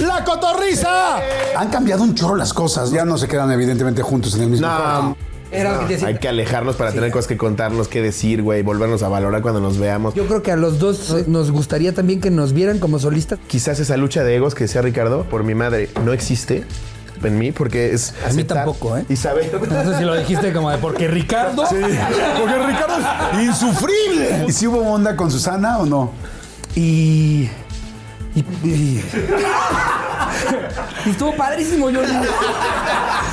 ¡La Cotorriza! Han cambiado un chorro las cosas. Ya no se quedan evidentemente juntos en el mismo No, cuarto. Era lo que te decía. hay que alejarnos para tener cosas que contarnos, que decir, güey, volvernos a valorar cuando nos veamos. Yo creo que a los dos nos gustaría también que nos vieran como solistas. Quizás esa lucha de egos que decía Ricardo, por mi madre, no existe en mí porque es. A mí tampoco, ¿eh? Y saber. No sé si lo dijiste como de porque Ricardo. Sí, porque Ricardo es insufrible. ¿Y si hubo onda con Susana o no? Y. Y, y- y estuvo padrísimo, yo.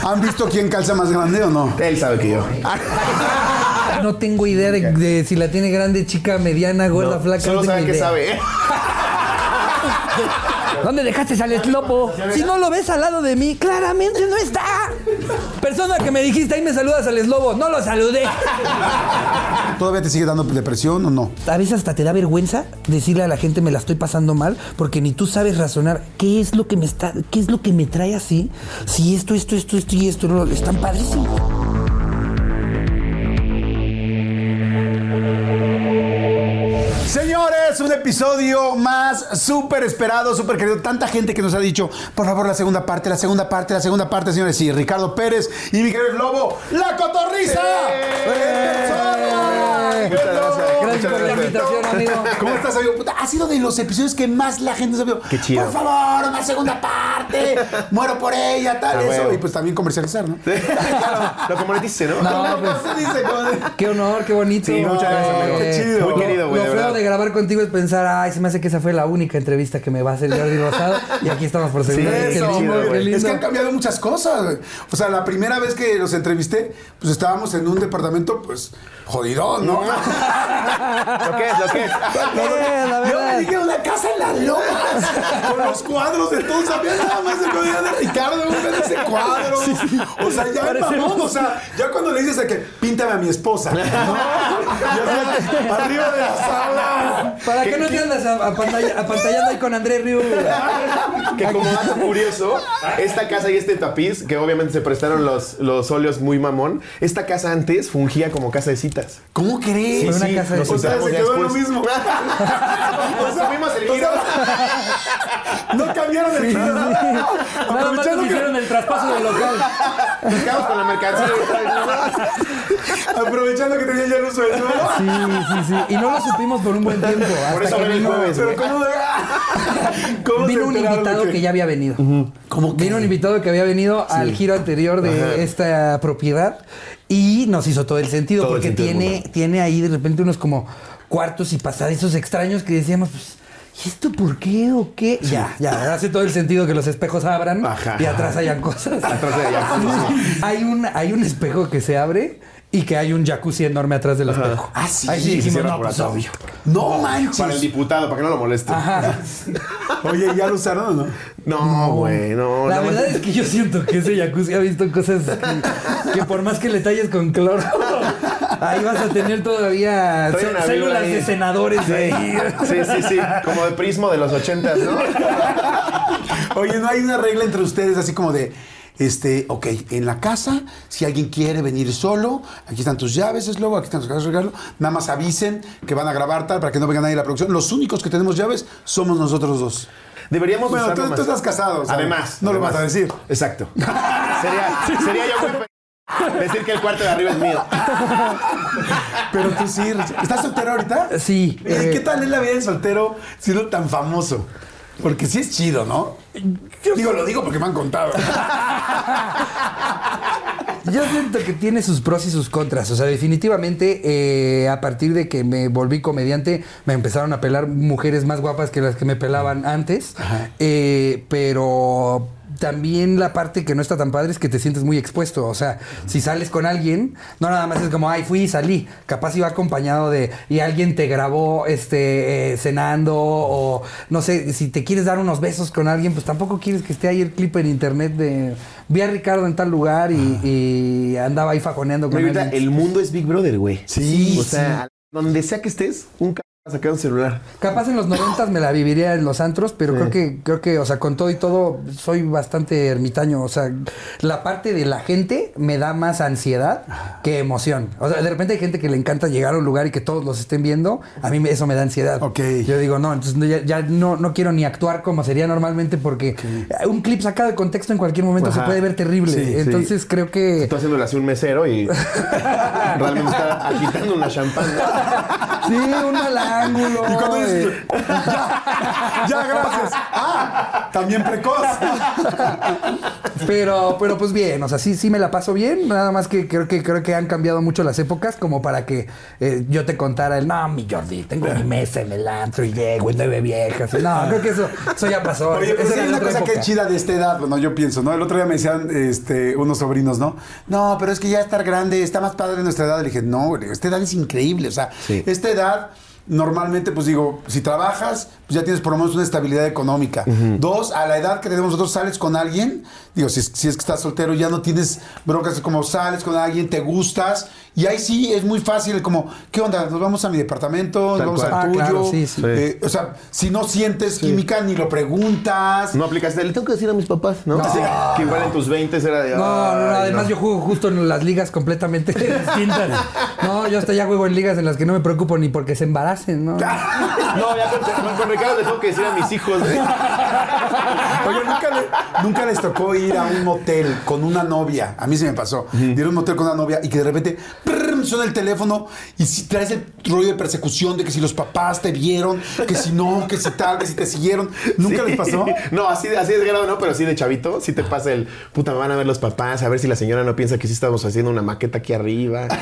¿Han visto quién calza más grande o no? Él sabe que yo. No tengo idea de, de si la tiene grande, chica, mediana, gorda, flaca. Solo no sabe que idea. sabe. ¿Dónde dejaste al eslopo? Si no lo ves al lado de mí, claramente no está. Persona que me dijiste, ahí me saludas al eslobo. No lo saludé. ¿Todavía te sigue dando depresión o no? A veces hasta te da vergüenza decirle a la gente me la estoy pasando mal, porque ni tú sabes razonar qué es lo que me está, qué es lo que me trae así. Si esto, esto, esto, esto y esto, están padrísimos. Un episodio más súper esperado, súper querido. Tanta gente que nos ha dicho, por favor, la segunda parte, la segunda parte, la segunda parte, señores. Sí, Ricardo Pérez y Miguel Lobo, la cotorriza. Muchas gracias. Gracias por la invitación, amigo. ¿Cómo estás, amigo? Puta, ha sido de los episodios que más la gente sabe. Qué chido. Por favor, una segunda parte. Muero por ella, tal, Ah, eso. Y pues también comercializar, ¿no? claro, lo que monetice, ¿no? No, pues, Se dice qué honor, qué bonito. Sí, muchas gracias, amigo. Qué chido. Muy querido, güey, Lo de feo de grabar contigo es pensar, ay, se me hace que esa fue la única entrevista que me va a hacer Jordi Rosado. Y aquí estamos por segunda Sí, vez. Qué eso, lindo, chido, qué güey. lindo. Es que han cambiado muchas cosas. O sea, la primera vez que los entrevisté, pues estábamos en un departamento, pues, jodidón, ¿no? ¿Lo que es? ¿Lo que es? La Yo me dije una casa en las lomas, con los cuadros de todos. Había nada más de comida de Ricardo, un ese cuadro. O sea, ya mamón. O sea, ya cuando le dices a que píntame a mi esposa. ¿no? Y así, arriba de la sala. ¿Para qué no te andas a- a pantalla- apantallando ahí con Andrés Río? Que como dato curioso, esta casa y este tapiz, que obviamente se prestaron los, los óleos muy mamón, esta casa antes fungía como casa de ¿Cómo crees? Fue una casa de nos O sea, se quedó lo mismo. El giro. No cambiaron el giro. Nada más Aprovechando nos hicieron el traspaso del local. Nos quedamos con la mercancía. Aprovechando que tenía ya el uso del suelo. Sí, sí, sí. Y no lo supimos por un buen tiempo. Por hasta eso que el jueves, Pero. ¿cómo, ¿cómo vino se un invitado que ya había venido. ¿Cómo que? Vino un invitado que había venido al giro anterior de esta propiedad y nos hizo todo el sentido Todo el porque sentido tiene, tiene ahí de repente unos como cuartos y pasadizos extraños que decíamos, pues, ¿y esto por qué o qué? Ya, ya, hace todo el sentido que los espejos abran Ajá. y atrás hayan cosas. Atrás hayan cosas, hay, un, hay un espejo que se abre y que hay un jacuzzi enorme atrás del espejo. Ah, sí. Ahí sí dijimos, no, pues obvio. No manches. Para el diputado, para que no lo moleste. Ajá. Oye, ¿ya lo usaron o no? No, güey, no. La verdad es que yo siento que ese jacuzzi ha visto cosas que, que por más que le talles con cloro, ahí vas a tener todavía células de senadores ahí. Sí, sí, sí. Como de prismo de los ochentas, ¿no? Oye, ¿no hay una regla entre ustedes así como de, este, ok, en la casa, si alguien quiere venir solo, aquí están tus llaves, es lobo, aquí están tus cajas de regalo, nada más avisen que van a grabar tal para que no venga nadie a la producción. Los únicos que tenemos llaves somos nosotros dos. Deberíamos Bueno, usarlo tú, más. tú estás casado. Además. No lo vas a decir. Exacto. Sería, sería yo muy decir que el cuarto de arriba es mío. Pero tú sí. ¿Estás soltero ahorita? Sí. Eh, eh, ¿Qué tal es la vida de soltero siendo tan famoso? Porque sí es chido, ¿no? Digo, lo digo porque me han contado. Yo siento que tiene sus pros y sus contras. O sea, definitivamente, eh, a partir de que me volví comediante, me empezaron a pelar mujeres más guapas que las que me pelaban antes. Eh, pero también la parte que no está tan padre es que te sientes muy expuesto. O sea, si sales con alguien, no nada más es como, ay, fui y salí. Capaz iba acompañado de, y alguien te grabó este, eh, cenando, o no sé, si te quieres dar unos besos con alguien, pues tampoco quieres que esté ahí el clip en internet de, vi a Ricardo en tal lugar y, y andaba ahí fajoneando con Pero ahorita alguien. el mundo es Big Brother, güey. Sí, O sea, donde sea que estés, un Sacar un celular. Capaz en los noventas me la viviría en los antros, pero creo que, creo que, o sea, con todo y todo, soy bastante ermitaño. O sea, la parte de la gente me da más ansiedad que emoción. O sea, de repente hay gente que le encanta llegar a un lugar y que todos los estén viendo. A mí eso me da ansiedad. Ok. Yo digo, no, entonces ya, ya no, no quiero ni actuar como sería normalmente porque un clip sacado de contexto en cualquier momento se puede ver terrible. Sí, sí. entonces creo que... Estoy haciéndole así un mesero y realmente está agitando una champán. Sí, un mal Y cuando dices, ya, ya, gracias. Ah, también precoz. Pero, pero pues bien, o sea, sí, sí me la paso bien. Nada más que creo que creo que han cambiado mucho las épocas como para que eh, yo te contara el no, mi Jordi, tengo mi mesa en el antro y llego y nueve viejas. No, creo que eso, eso ya pasó. Oye, pero sí una cosa que es chida de esta edad, bueno, yo pienso, ¿no? El otro día me decían este, unos sobrinos, ¿no? No, pero es que ya estar grande está más padre de nuestra edad. Le dije, no, esta edad es increíble. O sea, Sí. esta edad, normalmente, pues digo, si trabajas, pues ya tienes por lo menos una estabilidad económica. Dos, a la edad que tenemos nosotros, sales con alguien, digo, si es, si es que estás soltero, ya no tienes broncas, como sales con alguien, te gustas, y ahí sí es muy fácil, como, ¿qué onda? Nos vamos a mi departamento, nos vamos cual. al Ah, tuyo. claro, sí, sí. Eh, o sea, si no sientes química, ni lo preguntas. No aplicaste, le tengo que decir a mis papás, ¿no? Que igual en tus 20 era de. No, no, no, "Ay, además no". yo juego justo en las ligas completamente distintas. No, yo hasta ya juego en ligas en las que no me preocupo ni porque se embaracen, ¿no? No, ya con, con Ricardo le tengo que decir a mis hijos. güey. Oye, ¿nunca, le- nunca les tocó ir a un motel con una novia. A mí se me pasó. Ir a un motel con una novia y que de repente prrr, suena el teléfono y si traes el rollo de persecución de que si los papás te vieron, que si no, que si tal, que si te siguieron. ¿Nunca Sí. les pasó? No, así, de- así de grado no, pero sí de chavito. Sí te pasa el puta, me van a ver los papás, a ver si la señora no piensa que sí estamos haciendo una maqueta aquí arriba.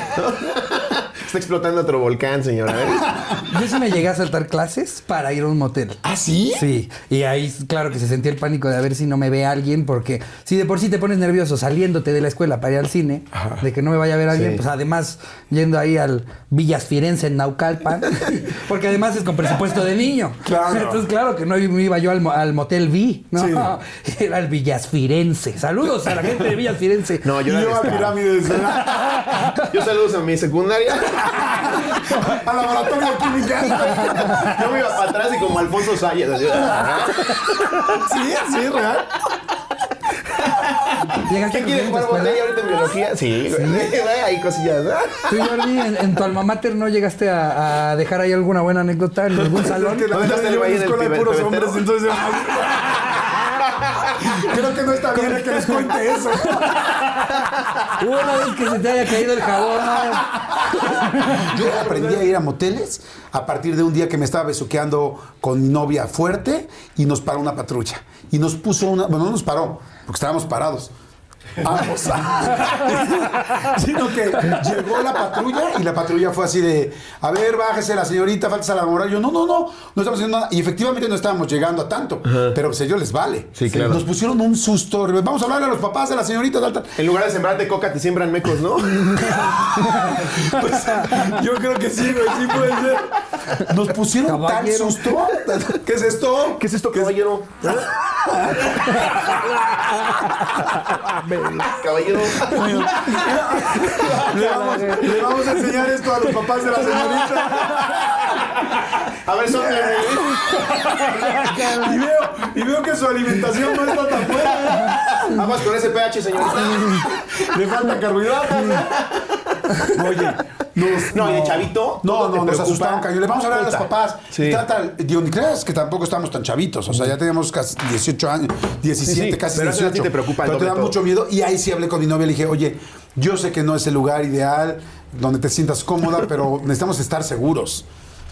Está explotando otro volcán, señora. Yo sí me llegué a saltar clases para ir a un motel. ¿Ah, sí? Sí, y ahí claro que se sentía el pánico de a ver si no me ve alguien, porque si de por sí te pones nervioso saliéndote de la escuela para ir al cine, de que no me vaya a ver alguien, Sí. pues además yendo ahí al Villas Firenze en Naucalpan, porque además es con presupuesto de niño. Claro. Entonces claro que no iba yo al, mo- al motel V, no, era el Villas Firenze. Saludos a la gente de Villas Firenze. No, yo, yo a Yo saludos a mi secundaria. al laboratorio de química. Yo me iba para atrás y como Alfonso Sayas. así, "Ah, Sí, sí, real. ¿Llegaste ¿Qué a quieres jugar botella ahorita en biología? Sí, güey. Hay cosillas. ¿no? Tú, Jordi, en, en tu alma mater no llegaste a, a dejar ahí alguna buena anécdota en algún salón. Es que la ¿Dónde verdad está Creo que no está bien que les cuente eso. Una vez que se te haya caído el jabón. Yo aprendí a ir a moteles a partir de un día que me estaba besuqueando con mi novia fuerte y nos paró una patrulla. Y nos puso una. Bueno, no nos paró, porque estábamos parados. Ambos. Sino que llegó la patrulla y la patrulla fue así de: A ver, bájese la señorita, falta a la moral. Yo, no, no, no, no estamos haciendo nada. Y efectivamente no estábamos llegando a tanto, pero pues a ellos les vale. Sí, claro. Nos pusieron un susto. Vamos a hablarle a los papás de la señorita, tal, tal. En lugar de sembrarte coca, te siembran mecos, ¿no? Pues, yo creo que sí, güey, sí puede ser. Nos pusieron Caballero. tal susto. ¿Qué es esto? ¿Qué es esto, caballero? Caballero. Le vamos, le vamos a enseñar esto a los papás de la señorita. A ver, sópleme. Y veo, y veo que su alimentación no está tan buena. Aguas con ese pH, señorita. Le falta carbohidratos. Oye, nos, No, y de chavito, No, no, nos preocupa. asustaron, cañón. Le vamos a hablar a los papás. Sí. Y tal. Digo, ni creas que tampoco estamos tan chavitos. O sea, ya tenemos casi 18 años, 17, Sí, sí, casi pero eso a 18. ti te preocupa el Pero te da todo. mucho miedo. Y ahí sí hablé con mi novia. Le dije, oye, yo sé que no es el lugar ideal donde te sientas cómoda, pero necesitamos estar seguros.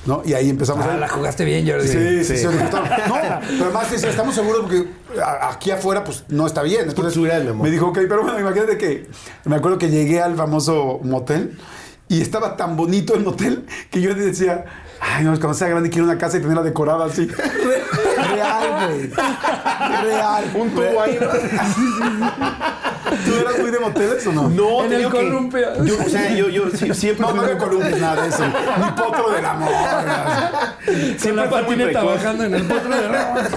¿No? Y ahí empezamos Ah, a la jugaste bien, Jordi. Sí, sí, No, pero además decía, estamos seguros porque aquí afuera pues no está bien. Entonces seguridad, mi amor. me dijo, ok, pero bueno, imagínate que me acuerdo que llegué al famoso motel y estaba tan bonito el motel que yo decía, ay, no, cuando sea grande quiero una casa y tenerla decorada así. Re- Real, güey. Real. Un tubo ahí, ¿no? ¿Tú eras muy de moteles o no? No, En el columpio. Yo, o sea, yo, yo sí- siempre No, no había columnas, nada de eso. Ni potro del amor. Siempre la patineta bajando en el potro de rama.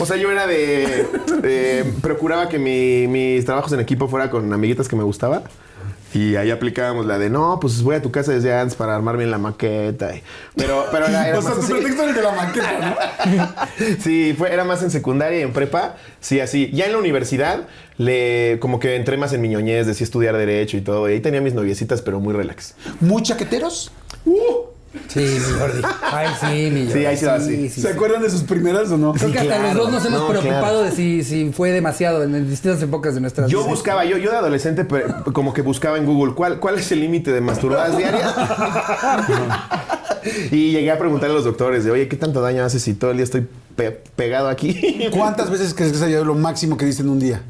O sea, yo era de, de- procuraba que mi- mis trabajos en equipo fuera con amiguitas que me gustaba. Y ahí aplicábamos la de, no, pues voy a tu casa desde antes para armar bien la maqueta. Pero, pero era, era O sea, tu así. pretexto era el de la maqueta, ¿no? Sí, fue, era más en secundaria y en prepa. Sí, así. Ya en la universidad, le, como que entré más en mi ñoñez, decía estudiar Derecho y todo. Y ahí tenía mis noviecitas, pero muy relax. ¿Muy chaqueteros? Sí, mi Jordi. Ay, sí, mi Jordi. Sí, ahí sí va así. sí, ¿Se sí. acuerdan de sus primeras o no? Creo que hasta claro. los dos nos hemos No, preocupado claro. de si, si fue demasiado en, distintas épocas de nuestras Yo vidas. buscaba, yo, yo de adolescente, pero como que buscaba en Google cuál, cuál es el límite de masturbadas diarias. y llegué a preguntarle a los doctores de, oye, ¿qué tanto daño hace si todo el día estoy pe- pegado aquí? ¿Cuántas veces crees que sería lo máximo que diste en un día?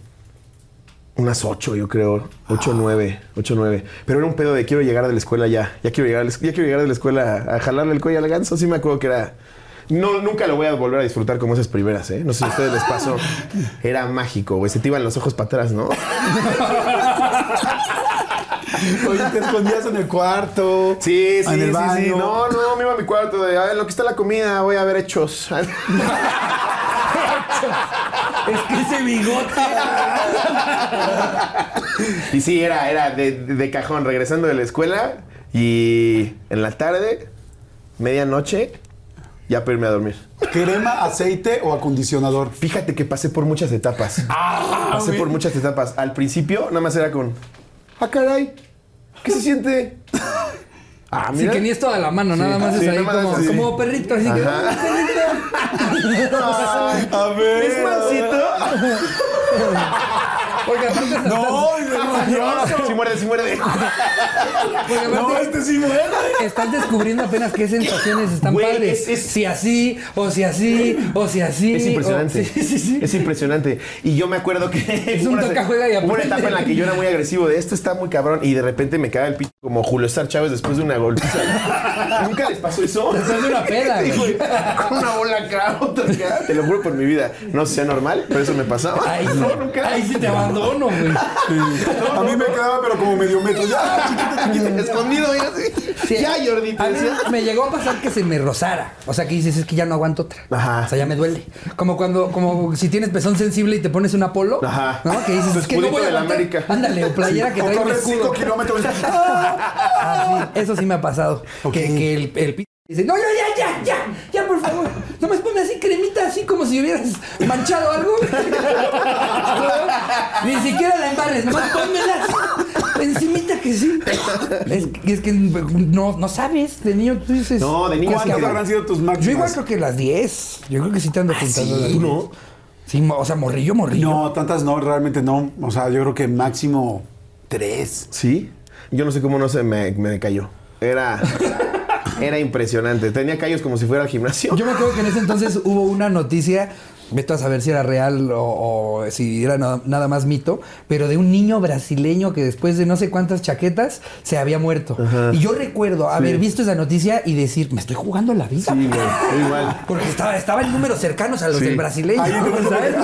Unas ocho, yo creo. Ocho, nueve. Ocho, nueve. Pero era un pedo de quiero llegar de la escuela ya. Ya quiero llegar, ya quiero llegar de la escuela a jalarle el cuello al ganso. Sí me acuerdo que era... No, nunca lo voy a volver a disfrutar como esas primeras, ¿eh? No sé si a ustedes les pasó. Era mágico, güey. Se te iban los ojos para atrás, ¿no? Oye, te escondías en el cuarto. Sí, sí, en el sí, baño. sí. No, no, me iba a mi cuarto de, a ver, lo que está la comida, voy a ver hechos. Es que ese bigote. y sí, era, era de, de cajón, regresando de la escuela y en la tarde, medianoche, ya para irme a dormir. ¿Crema, aceite o acondicionador? Fíjate que pasé por muchas etapas. pasé por muchas etapas. Al principio, nada más era con, ah, caray, ¿qué se siente? Ah, Así que ni es toda la mano, nada más Sí, es ahí como, así. como perrito, así que. Ajá. A ver. ¿Es mansito? Porque aparte hasta No, Sí muerde, sí muerde. aparte no, este sí muere. estás descubriendo apenas qué sensaciones están Güey, padres. es- es- Si así, o si así, o si así. Es impresionante. o- sí, sí, sí. Es impresionante. Y yo me acuerdo que. Es un toca, juega y Hubo una aprende. etapa en la que yo era muy agresivo de esto está muy cabrón. Y de repente me caga el pito como Julio Star Chávez después de una golpiza. ¿Nunca les pasó eso? Después de una peda, güey. Con una bola acá. Te lo juro por mi vida. No sea normal, pero eso me pasaba. Ahí sí, no, nunca. ahí sí te abandono, güey. A mí me quedaba, pero como medio metro. Ya, chiquito, chiquito. Escondido, así. Sí, ya, Jordi, A mí me llegó a pasar que se me rozara. O sea, que dices, es que ya no aguanto otra. Ajá. O sea, ya me duele. Como cuando, como si tienes pezón sensible y te pones una polo. Ajá. ¿No? Que dices, es que no voy a. América. Ándale, o playera que O trae un escudo. 5 kilómetros. Ah, sí, eso sí me ha pasado. Ok. Que, que el, el dice, no, ya, ya, ya, ya, ya, por favor. Nomás ponme así cremita, así como si hubieras manchado algo. Ni siquiera la embarres, nomás pónmela encimita que sí. Es, que- es que no, no sabes, de niño tú dices. No, de niño sí ¿Cuántas que- habrán sido tus máximas? Yo igual creo que las 10. Yo creo que sí te ando juntando las 10. ¿no? Sí, o sea, morrillo, morrillo. No, tantas no, realmente no. O sea, yo creo que máximo tres. Sí. Yo no sé cómo no se me, me cayó. Era. Era impresionante. Tenía callos como si fuera al gimnasio. Yo me acuerdo que en ese entonces hubo una noticia, veto a saber si era real o, o si era nada, nada más mito, pero de un niño brasileño que después de no sé cuántas chaquetas se había muerto. Y yo recuerdo haber visto esa noticia y decir, me estoy jugando la vida. Sí, güey. Igual. Porque estaba, estaba en números cercanos a los Sí. del brasileño. Ahí te- ¿sabes?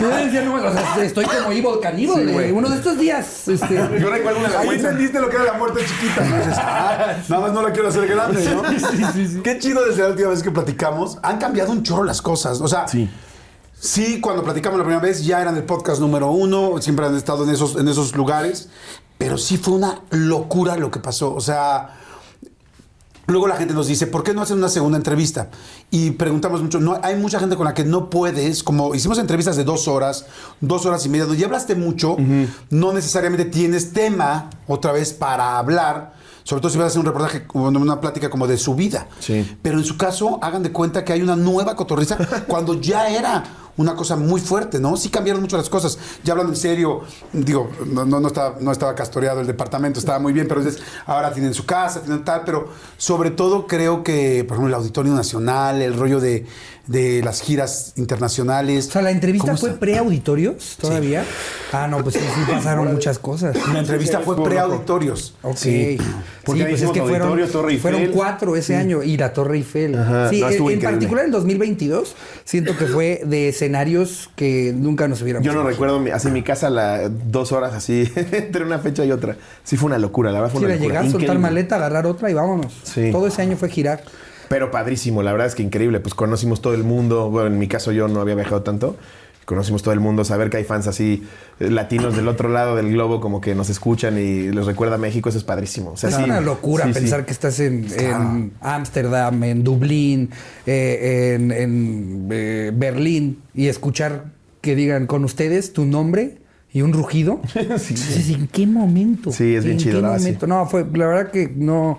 Yo decía, no, o sea, estoy como Caníbal Sí, de güey. uno de estos días. Este, Yo recuerdo una Ahí entendiste lo que era la muerte chiquita. ¿no? Dices, ah, nada más no la quiero hacer grande, ¿no? Qué chido desde la última vez que platicamos. Han cambiado un chorro las cosas. O sea, Sí. Sí, cuando platicamos la primera vez ya eran el podcast número uno, siempre han estado en esos, en esos lugares, pero sí fue una locura lo que pasó. O sea, luego la gente nos dice, ¿por qué no hacen una segunda entrevista? Y preguntamos mucho, no, hay mucha gente con la que no puedes, como hicimos entrevistas de dos horas, dos horas y media, donde ya hablaste mucho, no necesariamente tienes tema otra vez para hablar. Sobre todo si vas a hacer un reportaje, una plática como de su vida. Sí. Pero en su caso, hagan de cuenta que hay una nueva cotorriza cuando ya era una cosa muy fuerte, ¿no? Sí cambiaron mucho las cosas. Ya hablando en serio, digo, no, estaba, no estaba castoreado el departamento, estaba muy bien, pero ahora tienen su casa, tienen tal, pero sobre todo creo que, por ejemplo, el Auditorio Nacional, el rollo de, de las giras internacionales. o sea, la entrevista ¿Cómo fue pre-auditorios todavía. Ah, no, pues sí, sí pasaron muchas cosas. La entrevista fue pre-auditorios. Ok. Sí. Porque hicimos auditorio, Torre fueron Eiffel. cuatro ese año y la Torre Eiffel. Ajá. Sí, No, en, en particular el 2022 siento que fue de escenarios que nunca nos hubiéramos Yo no recuerdo mi- así mi casa la, dos horas así entre una fecha y otra. Sí fue una locura, la verdad fue Sí, una locura. llegar, soltar maleta, agarrar otra y vámonos. Sí. Todo ese año fue girar. Pero padrísimo, la verdad es que increíble. Pues conocimos todo el mundo. Bueno, en mi caso yo no había viajado tanto. conocimos todo el mundo, saber que hay fans así eh, latinos del otro lado del globo como que nos escuchan y les recuerda a México, eso es padrísimo. O sea, es sí, una locura sí, sí. pensar que estás en Ámsterdam, en, Dublín, eh, en, en, eh, Berlín y escuchar que digan con ustedes tu nombre y un rugido. Sí. Dices, ¿En qué momento? Sí, es bien ¿En chido, qué sí. momento? No, fue la verdad que no.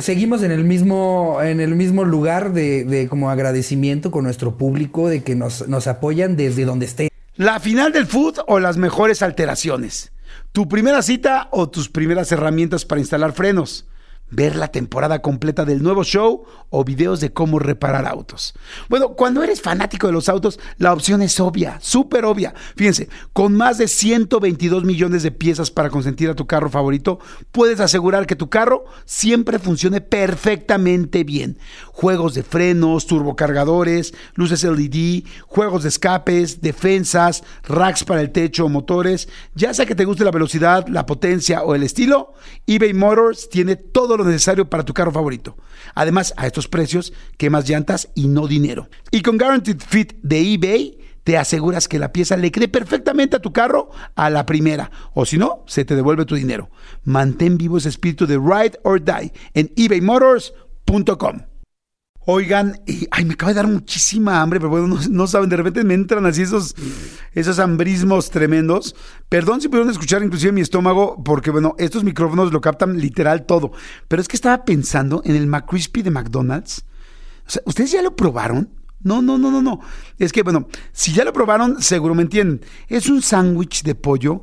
Seguimos en el mismo, en el mismo lugar de, de como agradecimiento con nuestro público, de que nos, nos apoyan desde donde esté. La final del food o las mejores alteraciones. Tu primera cita o tus primeras herramientas para instalar frenos. Ver la temporada completa del nuevo show o videos de cómo reparar autos. Bueno, cuando eres fanático de los autos, la opción es obvia, súper obvia. Fíjense, con más de 122 millones de piezas para consentir a tu carro favorito, puedes asegurar que tu carro siempre funcione perfectamente bien. Juegos de frenos, turbocargadores, luces LED, juegos de escapes, defensas, racks para el techo o motores. Ya sea que te guste la velocidad, la potencia o el estilo, eBay Motors tiene todo lo necesario para tu carro favorito. Además, a estos precios, quemas llantas y no dinero. Y con Guaranteed Fit de eBay, te aseguras que la pieza le quede perfectamente a tu carro a la primera. O si no, se te devuelve tu dinero. Mantén vivo ese espíritu de Ride or Die en ebaymotors.com. Oigan, y, ay, me acaba de dar muchísima hambre, pero bueno, no, saben, de repente me entran así esos, esos hambrismos tremendos. Perdón si pudieron escuchar inclusive mi estómago, porque bueno, estos micrófonos lo captan literal todo. Pero es que estaba pensando en el McCrispy de McDonald's. O sea, ¿ustedes ya lo probaron? No, no, no, no, no. Es que, bueno, si ya lo probaron, seguro me entienden. Es un sándwich de pollo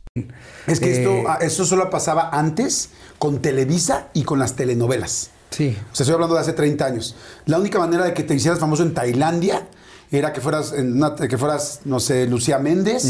Es que esto, Eh, ah, eso solo pasaba antes con Televisa y con las telenovelas. Sí. O sea, estoy hablando de hace 30 años. La única manera de que te hicieras famoso en Tailandia era que fueras, en una- que fueras no sé, Lucía Méndez,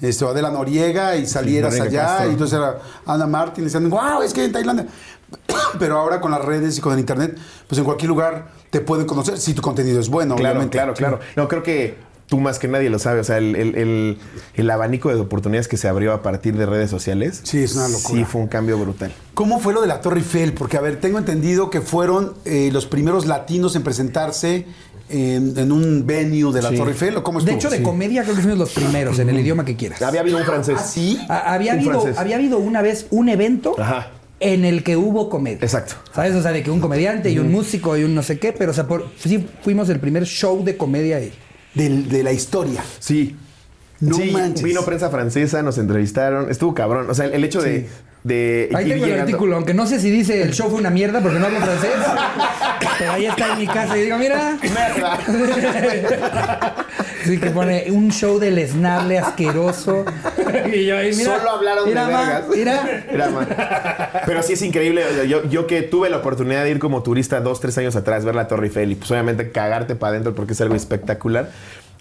este, Adela Noriega y salieras allá. Castro. Y entonces era Ana Martín diciendo, wow, es que en Tailandia. Pero ahora con las redes y con el internet, pues en cualquier lugar te pueden conocer si tu contenido es bueno, Claro, obviamente. claro, claro. No, creo que tú más que nadie lo sabe. O sea, el, el- el- el abanico de oportunidades que se abrió a partir de redes sociales. Sí, es una locura. Sí, fue un cambio brutal. ¿Cómo fue lo de la Torre Eiffel? Porque, a ver, tengo entendido que fueron eh, los primeros latinos en presentarse en, en un venue de la Sí. Torre Eiffel. ¿o cómo De estuvo? hecho, de Sí. comedia creo que fuimos los primeros en el idioma que quieras. Había habido un francés. ¿Ah, sí? Ha- Había Un habido, francés. había habido una vez un evento Ajá. en el que hubo comedia. Exacto. ¿Sabes? O sea, de que un comediante y un músico y un no sé qué, pero o sea, por- sí fuimos el primer show de comedia ahí. Del- de la historia. Sí. No sí, manches. vino prensa francesa, nos entrevistaron. Estuvo cabrón. O sea, el, el hecho de, de Ahí tengo el llegando- artículo, aunque no sé si dice el show fue una mierda porque no hablo francés. pero ahí está en mi casa y digo, mira. Sí, que pone un show del esnable asqueroso. Y yo ahí, mira. Solo hablaron mira, de ma, vergas. Mira. Era mal. Pero sí es increíble. Yo, yo que tuve la oportunidad de ir como turista dos, tres años atrás, ver la Torre Eiffel y pues obviamente cagarte para adentro porque es algo espectacular.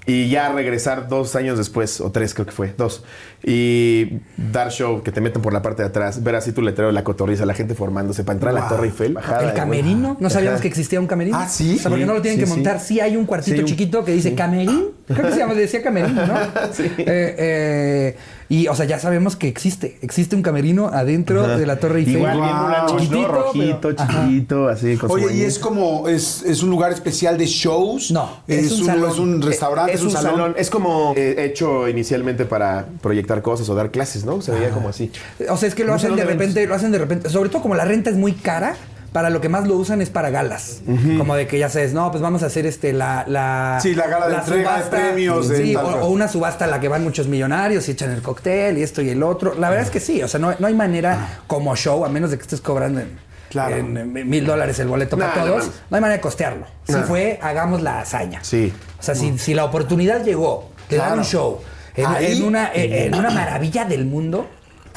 Y ya regresar dos años después, o tres creo que fue, dos. Y dar show, que te meten por la parte de atrás, ver así tu letrero de la cotorriza, la gente formándose para entrar a la. Torre Eiffel. bajada, El camerino. No sabíamos Ajá. que existía un camerino. Ah, ¿sí? O sea, porque Sí, no lo tienen sí, que montar. Sí, hay un cuartito un- chiquito que dice camerín. Creo que se llama, decía camerino, ¿no? Sí. Eh, eh, y, o sea, ya sabemos que existe. Existe un camerino adentro Ajá. de la Torre Eiffel. Igual bien Wow. blanco, Chiquitito, ¿no? rojito, pero- Ajá. chiquito, así. con su Oye, ¿y es como, es, es un lugar especial de shows? No, es, es un un, salón. es un restaurante, es un salón. Es como eh, hecho inicialmente para proyectar cosas o dar clases, ¿no? Se veía como así. O sea, es que lo hacen de repente, lo hacen de repente. Sobre todo como la renta es muy cara. Para lo que más lo usan es para galas. Como de que ya sabes, no, pues vamos a hacer este la. la Sí, la gala de entrega de premios, de Sí, tal o, una subasta a la que van muchos millonarios y echan el cóctel y esto y el otro. La verdad es que sí, o sea, no, no hay manera como show, a menos de que estés cobrando en, Claro. en, mil dólares el boleto Nah, para todos. No hay manera de costearlo. Si Nah. fue, hagamos la hazaña. Sí. O sea, si, si la oportunidad llegó de dar Claro. un show en, una, en, en una maravilla del mundo.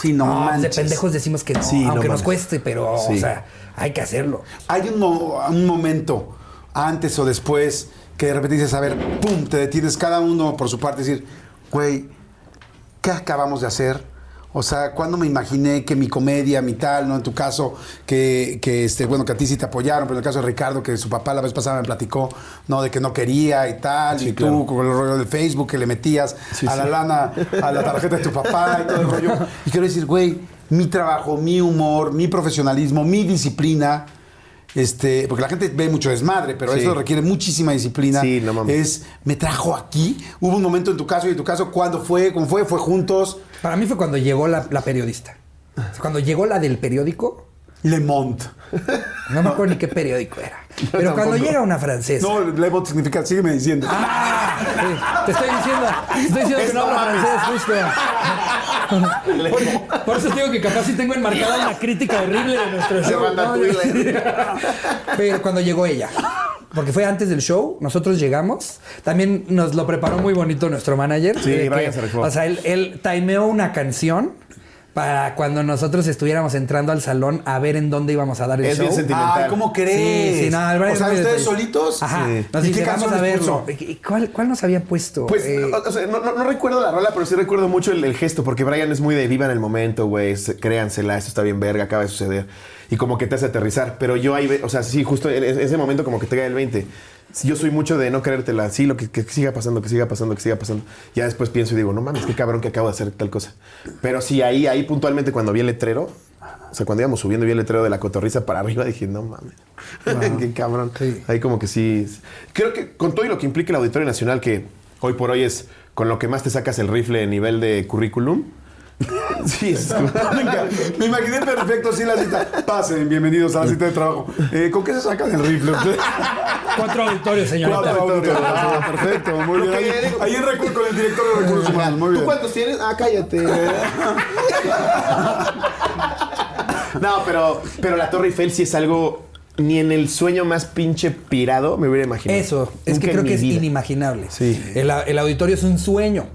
Sí, no, No, pues de pendejos decimos que no, Sí, no aunque nos cueste, pero, Sí. o sea, hay que hacerlo. Hay un, mo- un momento, antes o después, que de repente dices, a ver, pum, te detienes cada uno por su parte, decir, güey, ¿qué acabamos de hacer? O sea, cuando me imaginé que mi comedia, mi tal, ¿no? En tu caso, que, que, este, bueno, que a ti sí te apoyaron, pero en el caso de Ricardo, que su papá la vez pasada me platicó, ¿no? De que no quería y tal, y tú con el rollo de Facebook que le metías Sí, a la sí. lana, a la tarjeta de tu papá y todo el rollo. Y quiero decir, güey, mi trabajo, mi humor, mi profesionalismo, mi disciplina, este, porque la gente ve mucho desmadre, pero Sí. eso requiere muchísima disciplina. Sí, no mames. Es, me trajo aquí. Hubo un momento en tu caso y en tu caso, ¿cuándo fue? ¿Cómo fue? ¿Fue juntos? Para mí fue cuando llegó la, la periodista. Sea, Cuando llegó la del periódico, Le Monde. no me acuerdo ni qué periódico era. Pero cuando llega una francesa. No, Le Monde significa, sígueme diciendo. Ah, sí, te estoy diciendo, te estoy diciendo que no hablo francés, justo. Por, por eso digo que capaz sí tengo enmarcada una crítica horrible de nuestro Se show. manda ¿no? Pero cuando llegó ella, porque fue antes del show, nosotros llegamos, también nos lo preparó muy bonito nuestro manager. Sí, que- Brian se. O sea, él, él timeó una canción para cuando nosotros estuviéramos entrando al salón a ver en dónde íbamos a dar el Es show. bien sentimental. Ah, ¿cómo crees? Sí, sí, no, o sea, ¿ustedes solitos? Ajá. Sí. Nos ¿Y dice, qué vamos a verlo. ¿Cuál, ¿Cuál nos había puesto? Pues, Eh, o, sea, no, no- no recuerdo la rola, pero sí recuerdo mucho el, el gesto, porque Brian es muy de viva en el momento, güey, se- créansela, esto está bien verga, acaba de suceder. Y como que te hace aterrizar. Pero yo ahí, ve- o sea, sí, justo en ese ese momento como que te cae el 20. Yo soy mucho de no creértela, sí, lo que, que siga pasando, que siga pasando, que siga pasando. Ya después pienso y digo, no mames, qué cabrón que acabo de hacer tal cosa. Pero sí, ahí, ahí puntualmente cuando vi el letrero, o sea, cuando íbamos subiendo y vi el letrero de la cotorriza para arriba, dije, no mames, qué cabrón. Sí. Ahí como que sí. Creo que con todo y lo que implica el Auditorio Nacional, que hoy por hoy es con lo que más te sacas el rifle a nivel de currículum. Sí, es Me imaginé perfecto así la cita. Pasen, bienvenidos a la cita de trabajo. Eh, ¿Con qué se sacan el rifle? Cuatro auditorios, señorita. Cuatro auditorios. Ah, Perfecto, muy bien. Ahí, ahí en con el director de recursos humanos. Muy ¿Tú bien. cuántos tienes? Ah, cállate. no, pero, pero la Torre Eiffel sí es algo ni en el sueño más pinche pirado me hubiera imaginado. Eso, es Nunca que creo que es vida. inimaginable. Sí. El, el auditorio es un sueño.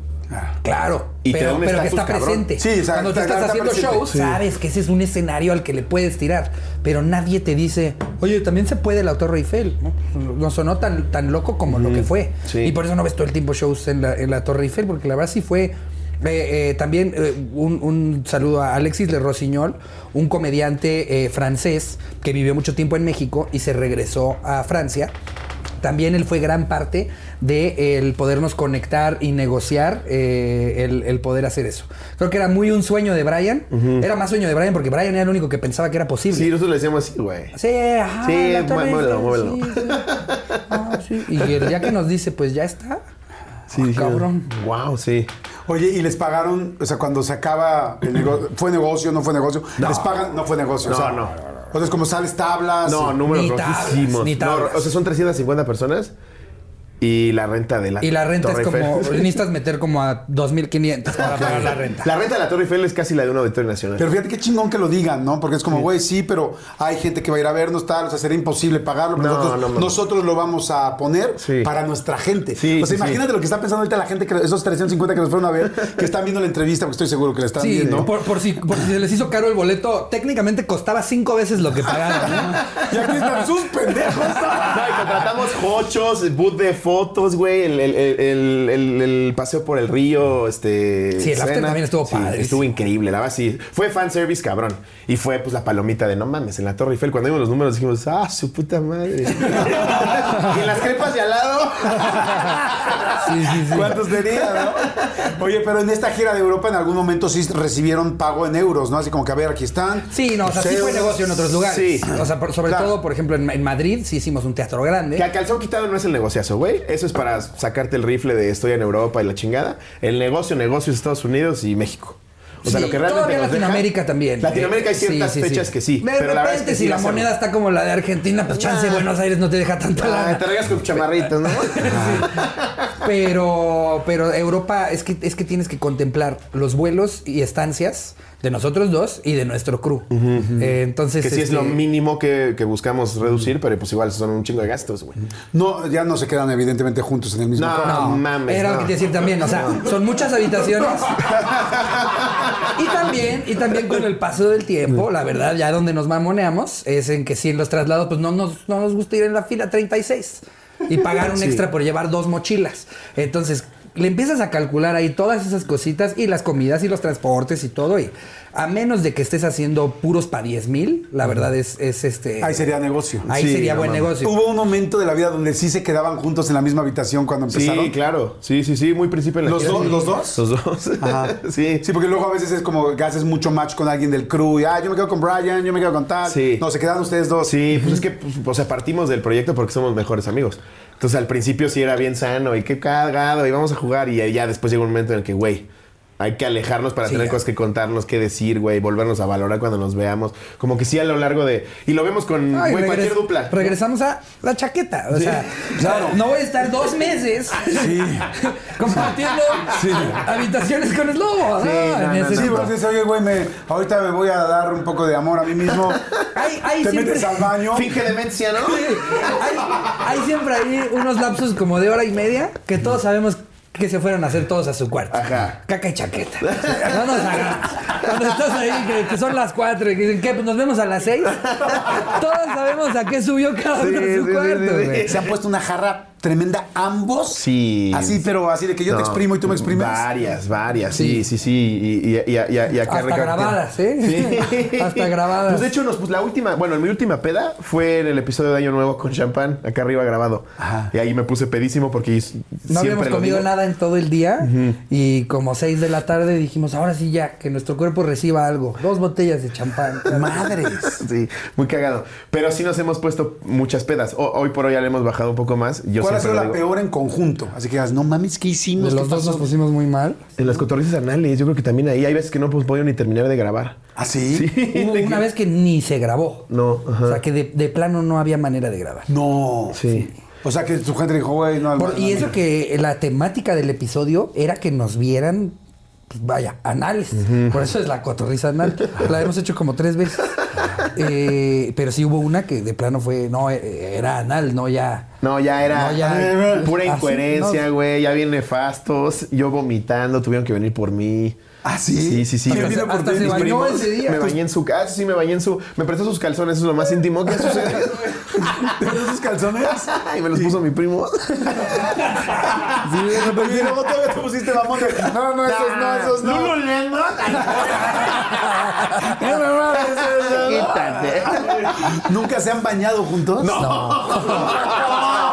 Claro, Y pero, que está cabrón. presente. Sí, o sea, Cuando tú está- estás está haciendo presente. shows, Sí. sabes que ese es un escenario al que le puedes tirar. Pero nadie te dice, oye, también se puede la Torre Eiffel. No, no sonó tan, tan loco como lo que fue. Sí. Y por eso no ves todo el tiempo shows en la, en la Torre Eiffel, porque la verdad sí fue. eh, eh, también eh, un, un saludo a Alexis de Rossignol, un comediante eh, francés que vivió mucho tiempo en México y se regresó a Francia. También él fue gran parte de el podernos conectar y negociar eh, el, el poder hacer eso. Creo que era muy un sueño de Brian. Era más sueño de Brian porque Brian era el único que pensaba que era posible. Sí, nosotros le decíamos así, güey. Sí, ajá, Sí, muévelo, muévelo. sí, sí. Ah, sí. Y el día que nos dice, pues ya está. Sí, Ah, cabrón. Wow, sí. Oye, y les pagaron, o sea, cuando se acaba el negocio, ¿fue negocio, no fue negocio? ¿Les pagan? No fue negocio. o No, sea, no. Entonces, como sales tablas. No, números Ni tablas, rojísimos. ni No, tablas. o sea, son 350 personas y la renta de la Y la renta Torre es como, Eiffel. necesitas meter como a 2.500 para pagar la renta. La renta de la Torre Eiffel es casi la de un auditorio nacional. Pero fíjate qué chingón que lo digan, ¿no? Porque es como, güey, sí, pero hay gente que va a ir a vernos, tal, o sea, sería imposible pagarlo, pero No, nosotros, no, nosotros lo vamos a poner Sí. para nuestra gente. Sí, o sea, sí, imagínate sí. lo que está pensando ahorita la gente, que esos 350 que nos fueron a ver, que están viendo la entrevista, porque estoy seguro que la están Sí, viendo. por, por si, por si se les hizo caro el boleto, técnicamente costaba cinco veces lo que pagaron. ¿no? Y aquí están sus pendejos. No, y contratamos hochos, boot de fotos, güey, el, el- paseo por el río, este... Sí, el after también estuvo Sí, padre. Estuvo increíble, la verdad sí. Fue fanservice, cabrón. Y fue, pues, la palomita de, no mames, en la Torre Eiffel. Cuando vimos los números dijimos, ah, su puta madre. y en las crepas de al lado... Sí, sí, sí. ¿Cuántos tenía, no? Oye, pero en esta gira de Europa en algún momento sí recibieron pago en euros, ¿no? Así como que, a ver, aquí están. Sí, no, o sea, sí fue negocio en otros lugares. Sí. O sea, por- sobre Claro. todo, por ejemplo, en, en Madrid sí hicimos un teatro grande. Que a calzón quitado no es el negociazo, güey. Eso es para sacarte el rifle de estoy en Europa y la chingada. El negocio, negocio es Estados Unidos y México. O sea, Sí, lo que realmente todavía nos deja- Latinoamérica también. Latinoamérica hay ciertas sí, sí. fechas que sí. De pero la verdad es repente, que si la moneda está como la de Argentina, pues chance Ah. Buenos Aires no te deja tanta Ah, lana. te regas con chamarritos, ¿no? Pero, pero Europa es que, es que tienes que contemplar los vuelos y estancias de nosotros dos y de nuestro crew. Eh, entonces, que sí es este, lo mínimo que, que buscamos reducir, pero pues igual son un chingo de gastos, güey. No, ya no se quedan evidentemente juntos en el mismo No, cuarto. No, mames, Era lo no. que te decir también. O sea, son muchas habitaciones. y también, y también con el paso del tiempo, la verdad, ya donde nos mamoneamos es en que si en los traslados, pues no nos, no nos gusta ir en la fila 36 y pagar un extra por llevar dos mochilas. Entonces, le empiezas a calcular ahí todas esas cositas y las comidas y los transportes y todo. Y a menos de que estés haciendo puros para 10 mil, la verdad es, es este. Ahí sería negocio. Ahí Sí, sería no buen negocio. Hubo un momento de la vida donde sí se quedaban juntos en la misma habitación cuando empezaron. Sí, claro. Sí, sí, sí, muy principio en la ¿Los dos- los dos? Los dos. Ajá. sí. Sí, porque luego a veces es como que haces mucho match con alguien del crew y, ah, yo me quedo con Brian, yo me quedo con tal. Sí. No, se quedan ustedes dos. Sí, pues es que, pues, o sea, partimos del proyecto porque somos mejores amigos. Entonces al principio sí era bien sano y qué cagado y vamos a jugar. Y ya después llega un momento en el que, güey, hay que alejarnos para Sí, tener ya. cosas que contarnos, que decir, güey, volvernos a valorar cuando nos veamos. Como que sí a lo largo de... Y lo vemos con, Ay, güey, regres- cualquier dupla. Regresamos a la chaqueta. O sea, o sea, no voy a estar dos meses compartiendo habitaciones con el lobo. Sí, ¿no? no, no, Necesito- Sí, porque dice, oye, güey, me- ahorita me voy a dar un poco de amor a mí mismo. Hay, hay Te siempre, metes al baño. Finge demencia, ¿no? Sí, hay, hay siempre ahí unos lapsos como de hora y media que todos sabemos que se fueron a hacer todos a su cuarto. Ajá. Caca y chaqueta. No nos hagamos. Cuando estás ahí, que, que son las cuatro y que dicen, ¿qué? Pues nos vemos a las seis. Todos sabemos a qué subió cada uno a su sí, cuarto, sí, sí. güey. Se han puesto una jarra tremenda ambos. Sí. Así, pero así de que yo te exprimo y tú me exprimes. Varias, varias, Sí. sí, sí, sí. Y, y, y, y- acá Hasta grabadas, ¿eh? Sí. Hasta grabadas. Pues de hecho, nos, pues, la última, bueno, mi última peda fue en el episodio de Año Nuevo con champán, acá arriba grabado. Ajá. Y ahí me puse pedísimo porque No habíamos comido nada en todo el día y como seis de la tarde dijimos, ahora sí ya, que nuestro cuerpo reciba algo. Dos botellas de champán. Madres. Sí, muy cagado. Pero sí nos hemos puesto muchas pedas. O- hoy por hoy ya le hemos bajado un poco más. Yo ¿Cuál ha sido la digo. peor en conjunto? Así que digas, no mames, ¿qué hicimos? De ¿Qué los dos nos pusimos muy mal. En las cotorrizas anales, yo creo que también ahí hay veces que no hemos podido ni terminar de grabar. ¿Ah, sí? Hubo una vez que ni se grabó. No, ajá. O sea, que de, de plano no había manera de grabar. No. Sí. O sea, que su gente dijo, güey, no. Por- no, y no, eso no. que la temática del episodio era que nos vieran, pues, vaya, anales. Por eso es la cotorriza anal. La hemos hecho como tres veces. Eh, pero sí hubo una que de plano fue, no, eh, era anal, no ya. No, ya era No, ya- pura incoherencia, no. güey. Ya bien nefastos. Yo vomitando, tuvieron que venir por mí. ¿Ah, sí? Sí, sí, sí. ¿Quién Hasta- hasta ti? se Mis bañó primos. ese día. Me bañé en su casa, sí, me bañé en su. Me prestó sus calzones, eso es lo más íntimo que sucede. ¿Te ves esos calzones? y me los puso mi primo. Y luego todavía te pusiste mamón. de, No, no, esos no, esos no. Quítate. ¿Nunca se han bañado juntos? No. No,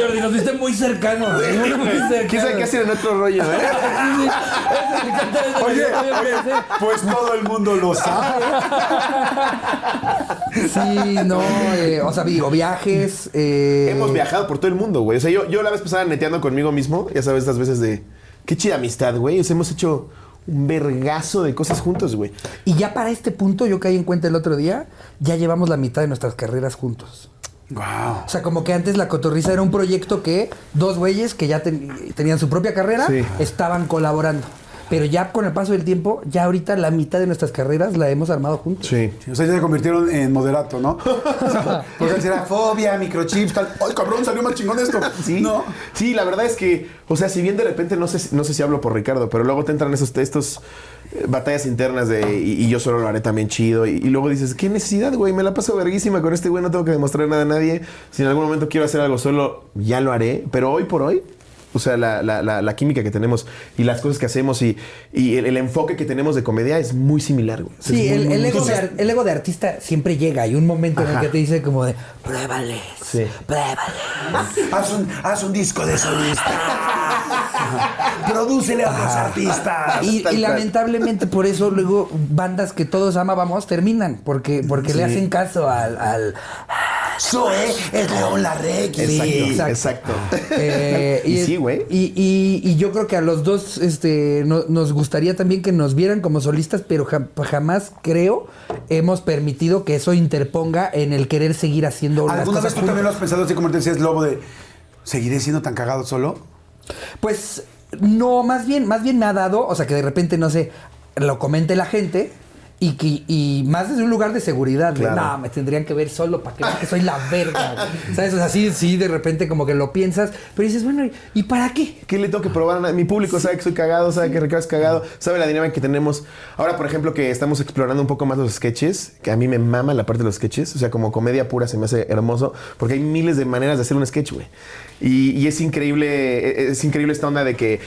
Jordi, nos viste muy cercanos. Muy, muy cercanos. ¿Quién sabe qué hacer en otro rollo, eh? Oye, oye, pues todo el mundo lo sabe. Sí, no, eh, o sea, digo, viajes. eh, Hemos viajado por todo el mundo, güey. O sea, yo, yo la vez pasada neteando conmigo mismo, ya sabes, estas veces de. Qué chida amistad, güey. O sea, hemos hecho un vergazo de cosas juntos, güey. Y ya para este punto, yo caí en cuenta el otro día, ya llevamos la mitad de nuestras carreras juntos. Wow. O sea, como que antes la cotorriza era un proyecto que dos güeyes que ya ten- tenían su propia carrera Sí. estaban colaborando. Pero ya con el paso del tiempo, ya ahorita la mitad de nuestras carreras la hemos armado juntos. Sí. O sea, ya se convirtieron en moderato, ¿no? Porque antes era fobia, microchips, tal. ¡Ay, cabrón, salió más chingón esto! Sí, ¿No? sí, la verdad es que, o sea, si bien de repente, no sé, si- no sé si hablo por Ricardo, pero luego te entran esos estos eh, batallas internas de y, yo solo lo haré también chido y, y luego dices, ¿qué necesidad, güey? Me la paso verguísima con este güey, no tengo que demostrar nada a nadie. Si en algún momento quiero hacer algo solo, ya lo haré, pero hoy por hoy... O sea, la, la- la- la química que tenemos y las cosas que hacemos y, y el, el enfoque que tenemos de comedia es muy similar, güey. O sea, Sí, el, muy- el ego de, Entonces- el ego de artista siempre llega. Hay un momento en el que te dice como de, pruébales, Sí. pruébales. Haz un, haz un disco de solista. Prodúcele a otros artistas. Y, y lamentablemente por eso luego bandas que todos amábamos terminan, porque, porque le hacen caso al... al- Zoe es León Larregui. Exacto, exacto. exacto. Eh, Y sí, güey. Y, y- y yo creo que a los dos este, no- nos gustaría también que nos vieran como solistas, pero jam- jamás creo hemos permitido que eso interponga en el querer seguir haciendo las ¿Alguna cosas vez tú también lo has pensado así como te decías, Lobo, de seguiré siendo tan cagado solo? Pues no, más bien, más bien me ha dado, o sea, que de repente, no sé, lo comente la gente y, que, y más desde un lugar de seguridad. de, Claro. no, me tendrían que ver solo para que vean que soy la verga. güey". ¿Sabes? O sea, sí, sí, de repente como que lo piensas, pero dices, bueno, ¿y- ¿y para qué? ¿Qué le tengo que probar? a Mi público sabe que soy cagado, sabe que Ricardo es cagado, sabe la dinámica que tenemos. Ahora, por ejemplo, que estamos explorando un poco más los sketches, que a mí me mama la parte de los sketches. O sea, como comedia pura se me hace hermoso, porque hay miles de maneras de hacer un sketch, güey. Y, y es increíble, e, es increíble esta onda de que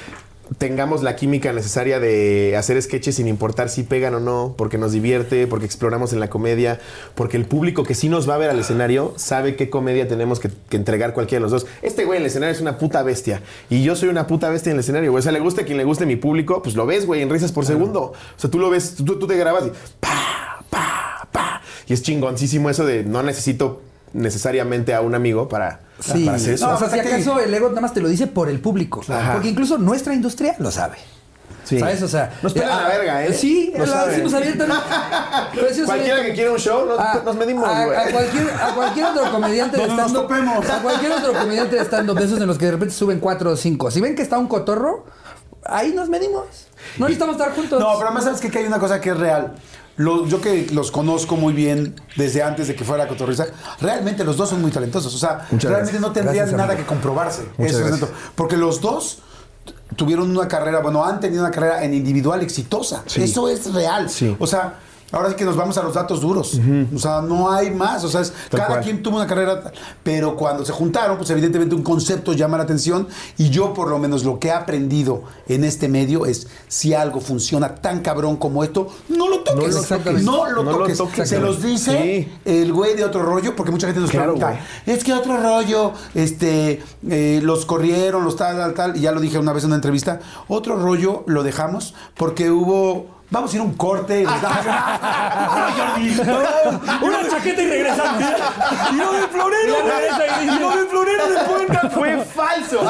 tengamos la química necesaria de hacer sketches sin importar si pegan o no, porque nos divierte, porque exploramos en la comedia, porque el público que sí nos va a ver al escenario sabe qué comedia tenemos que, que entregar cualquiera de los dos. Este güey en el escenario es una puta bestia y yo soy una puta bestia en el escenario, güey. O sea, le guste a quien le guste mi público, pues lo ves, güey, en risas por segundo. O sea, tú lo ves, tú, tú te grabas y pa, pa, pa. Y es chingoncísimo eso de no necesito necesariamente a un amigo para, Sí. para hacer eso. o sea, si que- acaso el ego nada más te lo dice por el público. Ajá. Porque incluso nuestra industria lo sabe. Sí. ¿Sabes? O sea. Nos pelan ah, la verga, ¿eh? Sí, saben. decimos abiertamente. Lo decimos Cualquiera que quiera un show, nos, A- nos medimos, a, güey. a cualquier, a cualquier otro comediante de nos stand-up. A cualquier otro comediante de stand-up de esos en los que de repente suben cuatro o cinco. Si ven que está un cotorro, ahí nos medimos. No necesitamos estar juntos. No, pero además sabes qué? que hay una cosa que es real. Lo- yo que los conozco muy bien desde antes de que fuera la cotorriza, realmente los dos son muy talentosos. O sea, Muchas realmente gracias. no tendrían Gracias, nada amigo. que comprobarse. Eso es. Porque los dos tuvieron una carrera, bueno, han tenido una carrera en individual exitosa. Sí. Eso es real. Sí. O sea, ahora sí que nos vamos a los datos duros. O sea, no hay más. O sea, es- cada cual. quien tuvo una carrera, pero cuando se juntaron, pues evidentemente un concepto llama la atención y yo por lo menos lo que he aprendido en este medio es si algo funciona tan cabrón como esto, no lo toques. No lo toques. No lo No lo toques. Se los dice Sí. el güey de otro rollo, porque mucha gente nos Claro, pregunta, es que otro rollo, este, eh, los corrieron, los tal, tal, tal, y ya lo dije una vez en una entrevista, otro rollo lo dejamos porque hubo... Vamos a ir a un corte. Una chaqueta y regresamos. ¡Y lo del florero! Y dice- ¡Y lo del florero de Puebla! Fue falso.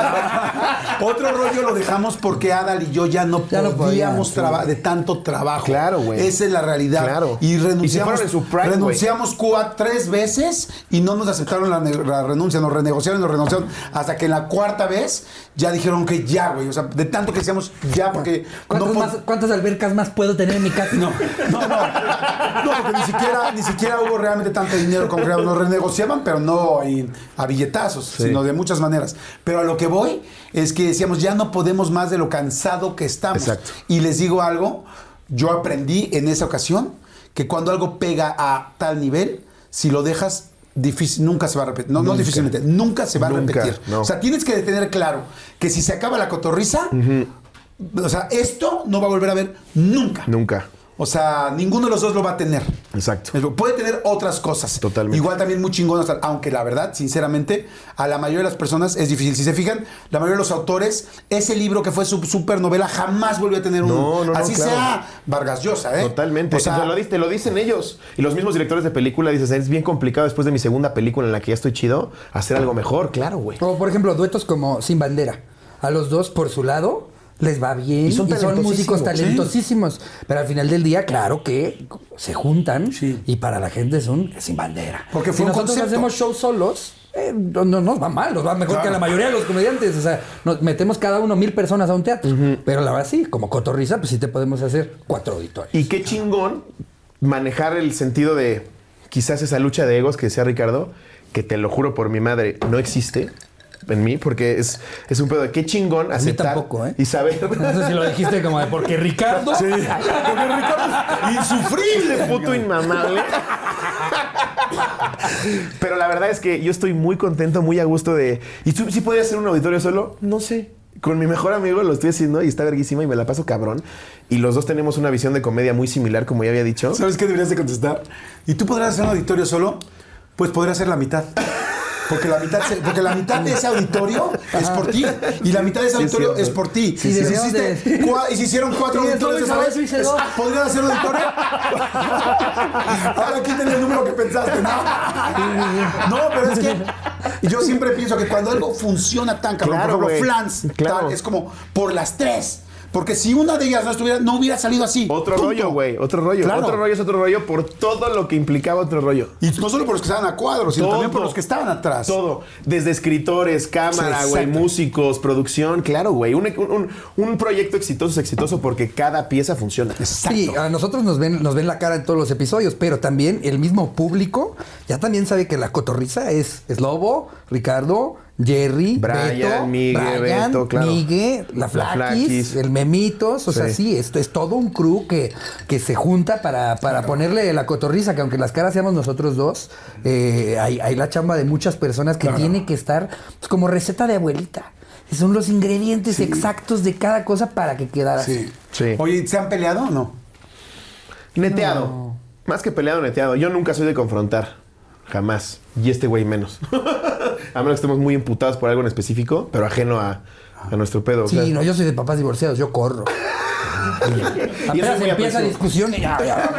Otro rollo lo dejamos porque Adal y yo ya no Ya no podíamos podían, traba- de tanto trabajo. Claro, güey. Esa es la realidad. Claro. Y renunciamos, prime, renunciamos cua- tres veces y no nos aceptaron la, renuncia, nos renegociaron, nos renegociaron. Hasta que en la cuarta vez ya dijeron que ya, güey. O sea, de tanto que decíamos ya, porque ¿Cuántas, no más- ¿Cuántas albercas más puedo tener en mi casa? no, no, no. No, porque ni siquiera, ni siquiera hubo realmente tanto dinero como creaban. Nos renegociaban, pero no en- a billetazos, sino de muchas maneras. Pero a lo que voy es que decíamos, ya no podemos más de lo cansado que estamos. Exacto. Y les digo algo, yo aprendí en esa ocasión que cuando algo pega a tal nivel, si lo dejas, difícil, nunca se va a repetir. No, no difícilmente, nunca se va a Nunca, repetir. no. O sea, tienes que tener claro que si se acaba la cotorriza, o sea, esto no va a volver a ver nunca. Nunca. O sea, ninguno de los dos lo va a tener. Exacto. Pero Puede tener otras cosas. Totalmente. Igual también muy chingonas, aunque la verdad, sinceramente, a la mayoría de las personas es difícil. Si se fijan, la mayoría de los autores, ese libro que fue su super novela jamás volvió a tener un. No, no, no, así claro. sea Vargas Llosa, ¿eh? Totalmente. O sea, te, lo, di- te lo dicen ellos. Y los mismos directores de película dicen, es bien complicado después de mi segunda película en la que ya estoy chido, hacer algo mejor. Claro, güey. O por ejemplo, duetos como Sin Bandera. A los dos por su lado les va bien Y y son son, músicos talentosísimos. Pero al final del día, claro que se juntan Sí. y para la gente es un Sin Bandera. Porque si fue un nosotros concepto. hacemos shows solos, eh, no, no nos va mal, nos va mejor Claro. que a la mayoría de los comediantes. O sea, nos metemos cada uno mil personas a un teatro. Pero la verdad sí, como cotorriza, pues sí te podemos hacer cuatro auditorios. Y qué chingón manejar el sentido de quizás esa lucha de egos que decía Ricardo, que te lo juro por mi madre, no existe en mí, porque es, es un pedo de qué chingón mí aceptar tampoco, ¿eh? y saber. No sé si lo dijiste como de porque Ricardo. Porque Ricardo es insufrible. puto inmamable. Pero la verdad es que yo estoy muy contento, muy a gusto de. ¿Y tú sí podías hacer un auditorio solo? No sé. Con mi mejor amigo lo estoy haciendo y está verguísima y me la paso cabrón. Y los dos tenemos una visión de comedia muy similar, como ya había dicho. ¿Sabes qué deberías de contestar? ¿Y tú podrás hacer un auditorio solo? Pues podría ser la mitad. Porque la mitad, se- porque la mitad de ese auditorio es por ti. Y la mitad de ese Sí, auditorio es por ti. Sí, y, si deberíamos hiciste de- cua- y si hicieron cuatro auditorios esa vez, dos. ¿podrían hacer auditorio? Ahora quítale el número que pensaste. No, no pero es que yo siempre pienso que cuando algo funciona tan cabrón, Claro, por ejemplo. Flans, Claro. tal, es como por las tres. Porque si una de ellas no estuviera, no hubiera salido así. Otro Punto. rollo, güey. Otro rollo. Claro. Otro rollo es otro rollo por todo lo que implicaba otro rollo. Y no solo por los que estaban a cuadros, sino Todo. también por los que estaban atrás. Todo. Desde escritores, cámara, güey, músicos, producción. Claro, güey. Un, un- un proyecto exitoso es exitoso porque cada pieza funciona. Exacto. Sí, a nosotros nos ven, nos ven la cara en todos los episodios, pero también el mismo público ya también sabe que la cotorriza es, es Lobo, Ricardo, Jerry, Brian, Beto, Migue, Brian, Beto, claro. Migue, la La Flaquis, el Memitos, o sea, Sí. esto es todo un crew que, que se junta para, para ponerle la cotorriza, que aunque las caras seamos nosotros dos, eh, hay, hay la chamba de muchas personas que tiene que estar pues, como receta de abuelita. Son los ingredientes exactos de cada cosa para que quedara así. Sí. Sí. Oye, ¿se han peleado o no? Neteado. Más que peleado, neteado. Yo nunca soy de confrontar. Jamás. Y este güey menos. a menos que estemos muy imputados por algo en específico, pero ajeno a, a nuestro pedo. o Sí, sea, no, yo soy de papás divorciados, yo corro. Y eso es muy empieza aprecio. discusión y ya, ya.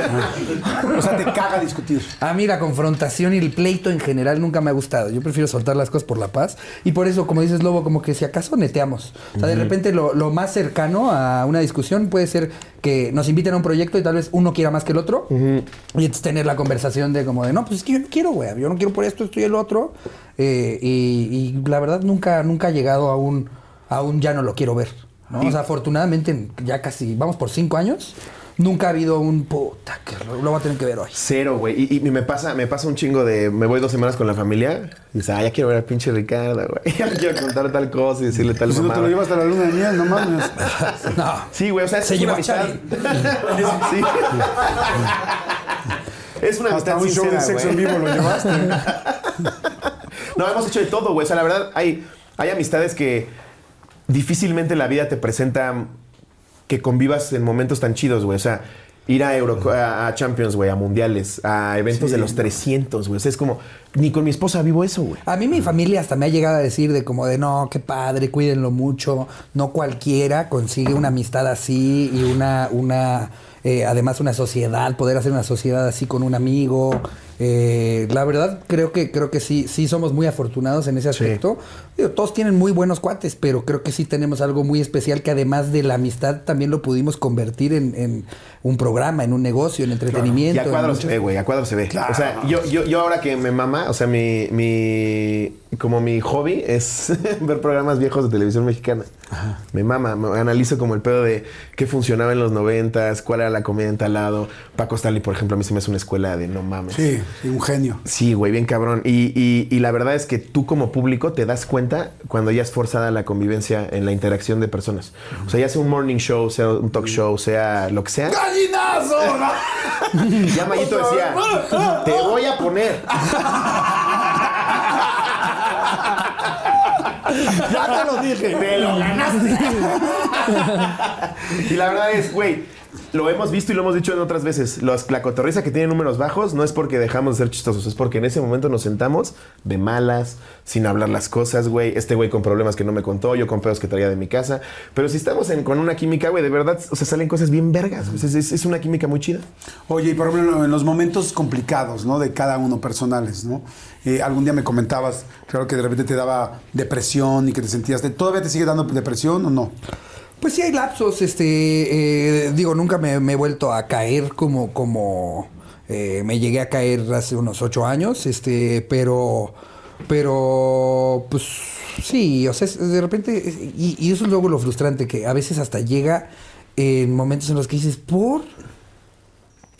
O sea, te caga discutir. A mí la confrontación y el pleito en general nunca me ha gustado. Yo prefiero soltar las cosas por la paz. Y por eso, como dices, Lobo, como que si acaso neteamos. O sea, de repente lo, lo más cercano a una discusión puede ser que nos inviten a un proyecto y tal vez uno quiera más que el otro. Y entonces tener la conversación de como de, no, pues es que yo no quiero, güey. Yo no quiero por esto, esto y el otro. Eh, y, y la verdad nunca, nunca ha llegado a un, a un ya no lo quiero ver. ¿no? O sea, afortunadamente ya casi, vamos por cinco años. Nunca ha habido un puta que lo, lo voy a tener que ver hoy. Cero, güey. Y, y me pasa, me pasa un chingo de. Me voy dos semanas con la familia. Y dice, ah, ya quiero ver al pinche Ricardo, güey. Ya le quiero contar tal cosa y decirle tal Si no te lo llevas hasta la luna de miel, no mames. No. Sí, güey, o sea, es Se una llevó a amistad. Sí. Es una Hasta amistad un show de sincera, sexo en vivo lo llevaste. No, hemos hecho de todo, güey. O sea, la verdad, hay, hay amistades que difícilmente la vida te presenta que convivas en momentos tan chidos, güey. O sea, ir a, Euro, a, Champions, güey, a mundiales, a eventos Sí. de los 300, güey. O sea, es como, ni con mi esposa vivo eso, güey. A mí mi familia hasta me ha llegado a decir de como de no, qué padre, cuídenlo mucho. No cualquiera consigue una amistad así y una, una eh, además una sociedad, poder hacer una sociedad así con un amigo. Eh, la verdad, creo que, creo que sí, sí somos muy afortunados en ese aspecto. Digo, todos tienen muy buenos cuates, pero creo que sí tenemos algo muy especial que además de la amistad también lo pudimos convertir en, en un programa, en un negocio, en Y entretenimiento. a en cuadro muchas- se ve, güey, a cuadro se ve. Claro. O sea, yo, yo, yo ahora que me mama, o sea, mi, mi como mi hobby es ver programas viejos de televisión mexicana. Me mama, me analizo como el pedo de qué funcionaba en los noventas, cuál era la comida en tal lado. Paco Stanley, por ejemplo, a mí se me hace una escuela de no mames. Sí, sí, un genio. Sí, güey, bien cabrón. Y, y- y la verdad es que tú como público te das cuenta cuando ya es forzada la convivencia en la interacción de personas. O sea, ya sea un morning show, sea un talk show, sea lo que sea. ¡Gallinazo! Ya Mayito decía, te voy a poner. ya te lo dije. Te lo ganaste. y la verdad es, güey, lo hemos visto y lo hemos dicho en otras veces. Los, la cotorriza que tiene números bajos no es porque dejamos de ser chistosos, es porque en ese momento nos sentamos de malas, sin hablar las cosas, güey. Este güey con problemas que no me contó, yo con pedos que traía de mi casa. Pero si estamos en- con una química, güey, de verdad, o sea, salen cosas bien vergas. Es, es- una química muy chida. Oye, y por ejemplo, en los momentos complicados, ¿no? De cada uno personales, ¿no? Eh, algún día me comentabas, claro que de repente te daba depresión y que te sentías... ¿Todavía te sigue dando depresión o no? Pues sí hay lapsos, este, eh, digo, nunca me, he vuelto a caer como, como eh, me llegué a caer hace unos ocho años, este, pero, pero, pues sí, o sea, de repente, y, y eso es luego lo frustrante, que a veces hasta llega en momentos en los que dices, ¿por?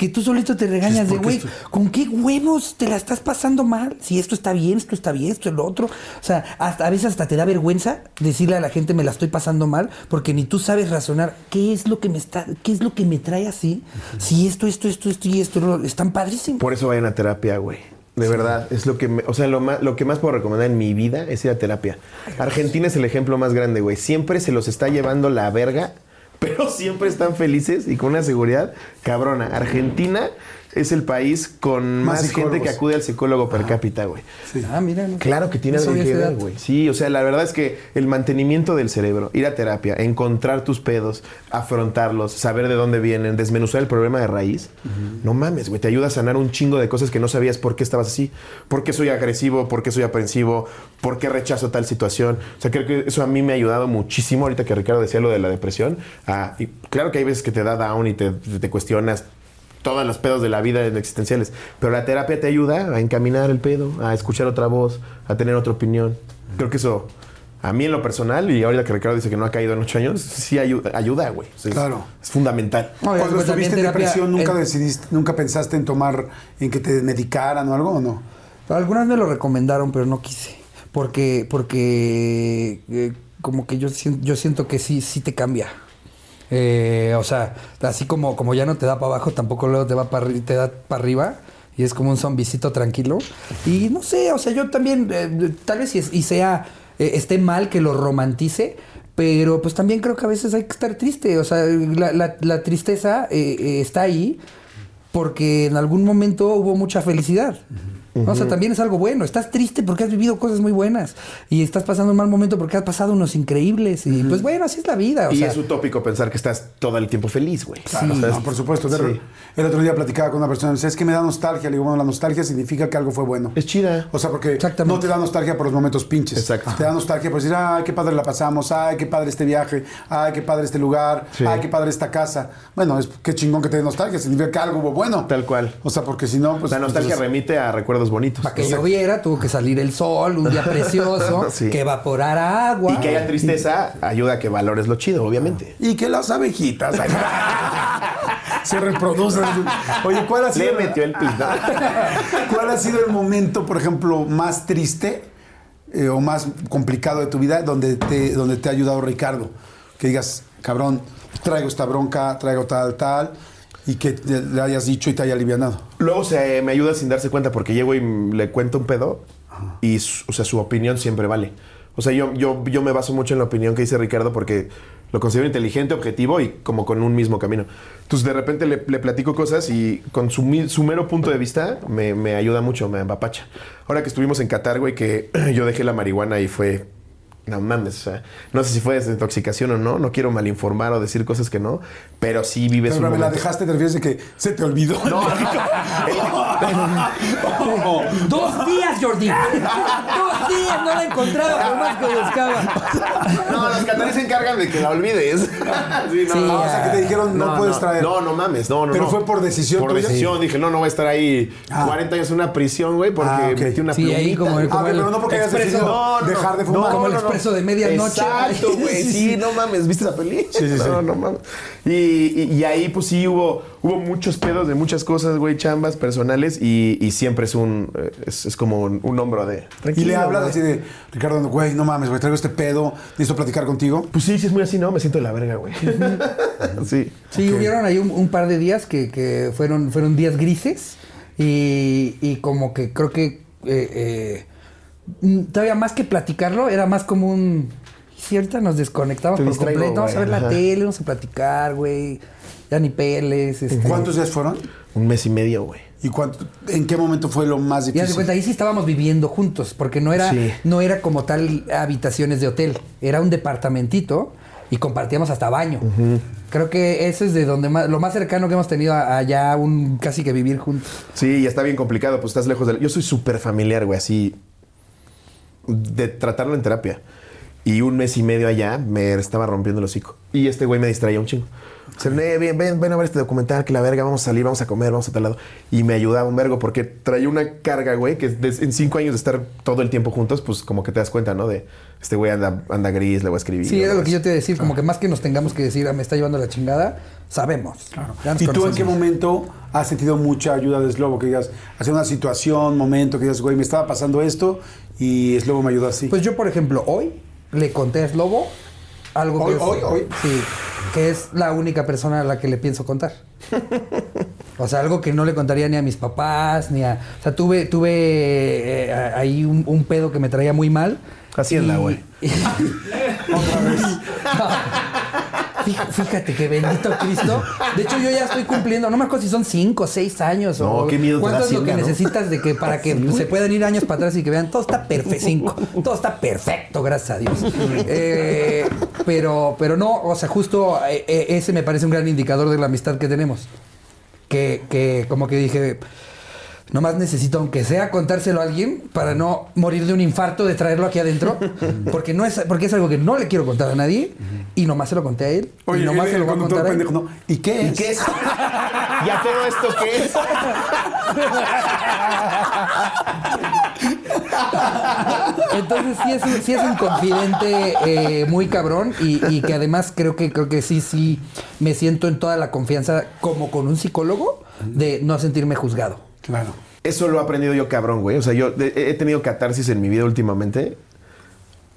Que tú solito te regañas de, ¿por qué güey? ¿con qué huevos te la estás pasando mal? Si esto está bien, esto está bien, esto es lo otro. O sea, hasta, a veces hasta te da vergüenza decirle a la gente me la estoy pasando mal, porque ni tú sabes razonar qué es lo que me está, qué es lo que me trae así. Si esto, esto, esto, esto y esto, están padrísimos. Por eso vayan a terapia, güey. De verdad, es lo que me- o sea, lo más, lo que más puedo recomendar en mi vida es ir a terapia. Argentina es el ejemplo más grande, güey. Siempre se los está llevando la verga, pero siempre están felices y con una seguridad cabrona. Argentina es el país con Más más, gente psicólogos. que acude al psicólogo per cápita, güey. Sí. Ah, mira. no- Claro que tiene algo que ver, güey. Sí, o sea, la verdad es que el mantenimiento del cerebro, ir a terapia, encontrar tus pedos, afrontarlos, saber de dónde vienen, desmenuzar el problema de raíz, no mames, güey, te ayuda a sanar un chingo de cosas que no sabías por qué estabas así, por qué soy agresivo, por qué soy aprensivo, por qué rechazo tal situación. O sea, creo que eso a mí me ha ayudado muchísimo ahorita que Ricardo decía lo de la depresión. a- y claro que hay veces que te da down y te, te cuestionas todos los pedos de la vida existenciales. Pero la terapia te ayuda a encaminar el pedo, a escuchar otra voz, a tener otra opinión. Creo que eso, a mí en lo personal, y ahorita que Ricardo dice que no ha caído en ocho años, sí ayuda, ayuda güey. O sea, es- Claro. Es fundamental. No, Cuando estuviste en depresión, ¿nunca en- decidiste, nunca pensaste en tomar, en que te medicaran o algo o no? Algunas me lo recomendaron, pero no quise. Porque, porque eh, como que yo yo siento que sí, sí te cambia. Eh, o sea, así como, como ya no te da para abajo, tampoco luego te va para da para arriba. Y es como un zombicito tranquilo. Y no sé, o sea, yo también, eh, tal vez y, sea, eh, esté mal que lo romantice, pero pues también creo que a veces hay que estar triste. O sea, la, tristeza eh, está ahí porque en algún momento hubo mucha felicidad. ¿No? O sea, también es algo bueno. Estás triste porque has vivido cosas muy buenas. Y estás pasando un mal momento porque has pasado unos increíbles. Y pues bueno, así es la vida. O y sea, es utópico pensar que estás todo el tiempo feliz, güey. Claro, O sea, no, por supuesto. Sí. El otro día platicaba con una persona, me decía, es que me da nostalgia. Le digo, bueno, la nostalgia significa que algo fue bueno. Es chida. O sea, porque no te da nostalgia por los momentos pinches. Exacto. Te da nostalgia por decir, ay, qué padre la pasamos, ay, qué padre este viaje, ay, qué padre este lugar, Sí. ay, qué padre esta casa. Bueno, es qué chingón que te dé nostalgia, significa que algo hubo bueno. Tal cual. O sea, porque si no, pues. la nostalgia entonces- remite a recuerdos bonitos. para que lloviera, tuvo que salir el sol, un día precioso, Sí. que evaporara agua. Y que haya tristeza ayuda a que valores lo chido, obviamente. Y que las abejitas se reproducen. Oye, ¿cuál ha sido? Le metió el pito. ¿Cuál ha sido el momento, por ejemplo, más triste eh, o más complicado de tu vida donde te, donde te ha ayudado Ricardo? Que digas, cabrón, traigo esta bronca, traigo tal, tal, y que le hayas dicho y te haya alivianado. Luego se me ayuda sin darse cuenta porque llego y le cuento un pedo y su, o sea, su opinión siempre vale. O sea, yo, yo, yo me baso mucho en la opinión que dice Ricardo porque lo considero inteligente, objetivo y como con un mismo camino. Entonces de repente le, le platico cosas y con su, su mero punto de vista me, me ayuda mucho, me empapacha. Ahora que estuvimos en Qatar, güey, que yo dejé la marihuana y fue... No mames, o sea, no sé si fue desintoxicación o no, no quiero malinformar o decir cosas que no, pero sí vives Pero un me la dejaste, te refieres de que se te olvidó. No, Dos días, Jordi. Dos días no la encontraba por más que buscaba. No, los cataríes se encargan de que la olvides. Sí, no, Sí, no, o sea, que te dijeron, no, puedes traer. No, no mames, no, no. Pero no. fue por decisión Por tuya. decisión, dije, no, no voy a estar ahí Ah. 40 años en una prisión, güey, porque Ah, metí una Sí, ahí como el- Ah, como pero no porque hayas decidido No, no, dejar de no, fumar. Como el expreso de medianoche. Exacto, güey. Sí, no mames, ¿viste esa peli? Sí, sí, sí. No, no mames. Y, y- y ahí, pues sí, hubo, hubo muchos pedos de muchas cosas, güey, chambas personales. Y, y siempre es un. eh, Es, es como un, un hombro de. Y le hablas güey. así de, Ricardo, güey, no mames, güey, traigo este pedo, necesito platicar contigo. Pues sí, sí, es muy así, ¿no? Me siento de la verga, güey. sí. Sí, hubieron ahí un, un par de días que, que fueron, fueron días grises y, y como que creo que eh, eh, mm, todavía más que platicarlo, era más como un... Ahorita nos desconectamos por completo, vamos a ver la tele, vamos a platicar, güey. Ya ni peles. Este. ¿Cuántos días fueron? Un mes y medio, güey. ¿Y cuánto, en qué momento fue lo más Y haz de difícil? cuenta, ahí sí estábamos viviendo juntos, porque no era, Sí. no era como tal habitaciones de hotel, era un departamentito y compartíamos hasta baño. Creo que eso es de donde más, lo más cercano que hemos tenido allá un casi que vivir juntos. Sí, y está bien complicado, pues estás lejos del... Yo soy súper familiar, güey, así... De tratarlo en terapia. Y un mes y medio allá me estaba rompiendo el hocico. Y este güey me distraía un chingo. O sea, "Eh, ven, ven, ven a ver este documental, que la verga, vamos a salir, vamos a comer, vamos a tal lado. Y me ayudaba un vergo porque traía una carga, güey, que en cinco años de estar todo el tiempo juntos, pues como que te das cuenta, ¿no? De este güey anda, anda gris, le voy a escribir. Sí, era o lo que yo te iba a decir, como que más que nos tengamos que decir, ah, me está llevando la chingada, sabemos. Nos ¿Y tú en qué momento has sentido mucha ayuda de Slobo? Que digas, hacia una situación, momento, que digas, güey, me estaba pasando esto y Slobo me ayudó así. Pues yo, por ejemplo, hoy le conté a Slobo algo Hoy, que es, hoy, hoy. Sí, que es la única persona a la que le pienso contar. O sea, algo que no le contaría ni a mis papás, ni a... O sea, tuve, tuve eh, ahí un, un pedo que me traía muy mal. Hacienda, güey. y- Fí- Fíjate que bendito Cristo. De hecho, yo ya estoy cumpliendo, no me acuerdo si son cinco, seis años No, o qué miedo cuánto es lo que necesitas de que para que se puedan ir años para atrás y que vean todo está perfecto, cinco, todo está perfecto, gracias a Dios. Eh, pero, pero no, o sea, justo eh, eh, ese me parece un gran indicador de la amistad que tenemos. Que, que como que dije, nomás necesito, aunque sea contárselo a alguien, para no morir de un infarto de traerlo aquí adentro, porque no es, porque es algo que no le quiero contar a nadie, y nomás se lo conté a él, y nomás se lo voy a contar a él. pendejo, no. ¿Y qué es? ¿Y qué es? ¿Ya todo esto qué es? Entonces sí es, un- sí es un confidente eh, muy cabrón y, y que además creo que creo que sí, sí me siento en toda la confianza como con un psicólogo de no sentirme juzgado. Claro. Eso lo he aprendido yo cabrón, güey. O sea, yo he tenido catarsis en mi vida últimamente.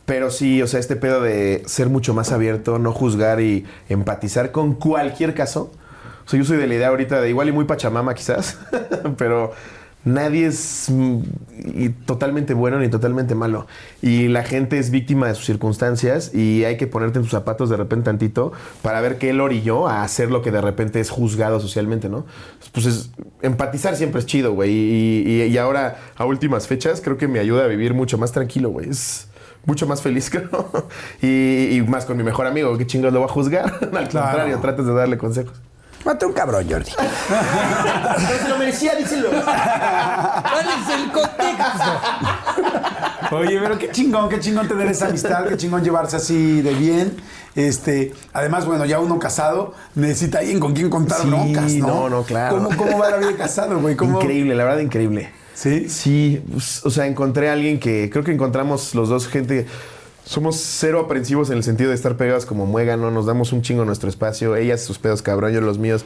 Pero sí, o sea, este pedo de ser mucho más abierto, no juzgar y empatizar con cualquier caso. O sea, yo soy de la idea ahorita de igual y muy pachamama quizás, pero nadie es mm, y totalmente bueno ni totalmente malo. Y la gente es víctima de sus circunstancias y hay que ponerte en tus zapatos de repente tantito para ver qué él orilló a hacer lo que de repente es juzgado socialmente, ¿no? Pues es, empatizar siempre es chido, güey. Y, y- y ahora, a últimas fechas, creo que me ayuda a vivir mucho más tranquilo, güey. Es mucho más feliz, creo. Y, y más con mi mejor amigo, ¿qué chingados lo va a juzgar? Al Claro. contrario, trates de darle consejos. Mate un cabrón, Jordi. Pero se lo merecía, díselo. ¿Cuál es el contexto? Oye, pero qué chingón, qué chingón tener esa amistad, qué chingón llevarse así de bien. Este, además, bueno, ya uno casado necesita alguien con quien contar Sí, broncas, ¿no? no, no, claro. ¿Cómo, cómo va la vida de casado, güey? ¿Cómo- Increíble, la verdad, increíble. ¿Sí? Sí, pues, o sea, encontré a alguien que creo que encontramos los dos gente. Somos cero aprensivos en el sentido de estar pegados como muégano, nos damos un chingo nuestro espacio, ellas sus pedos cabrón, yo los míos.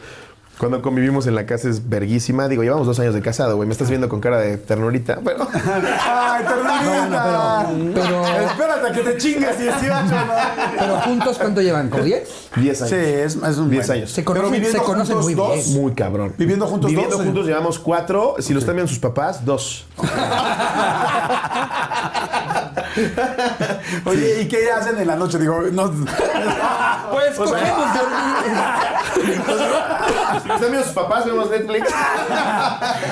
Cuando convivimos en la casa es verguísima. Digo, llevamos dos años de casado, güey. Me estás viendo con cara de ternurita. Pero ¡Ay, ternurita! No, pero- pero- Espérate a que te chingas 18, ¿no? Pero juntos, ¿cuánto llevan? ¿Con 10? 10 años. Sí, es, es un 10 buen. años. Se Pero conocen, viviendo se conocen juntos muy dos. bien. Muy cabrón. ¿Viviendo juntos Viviendo dos? juntos llevamos cuatro. Si los cambian sus papás, dos. Oye, ¿y qué hacen en la noche? Digo, no. Pues O sea- los cambian sus papás, vemos Netflix.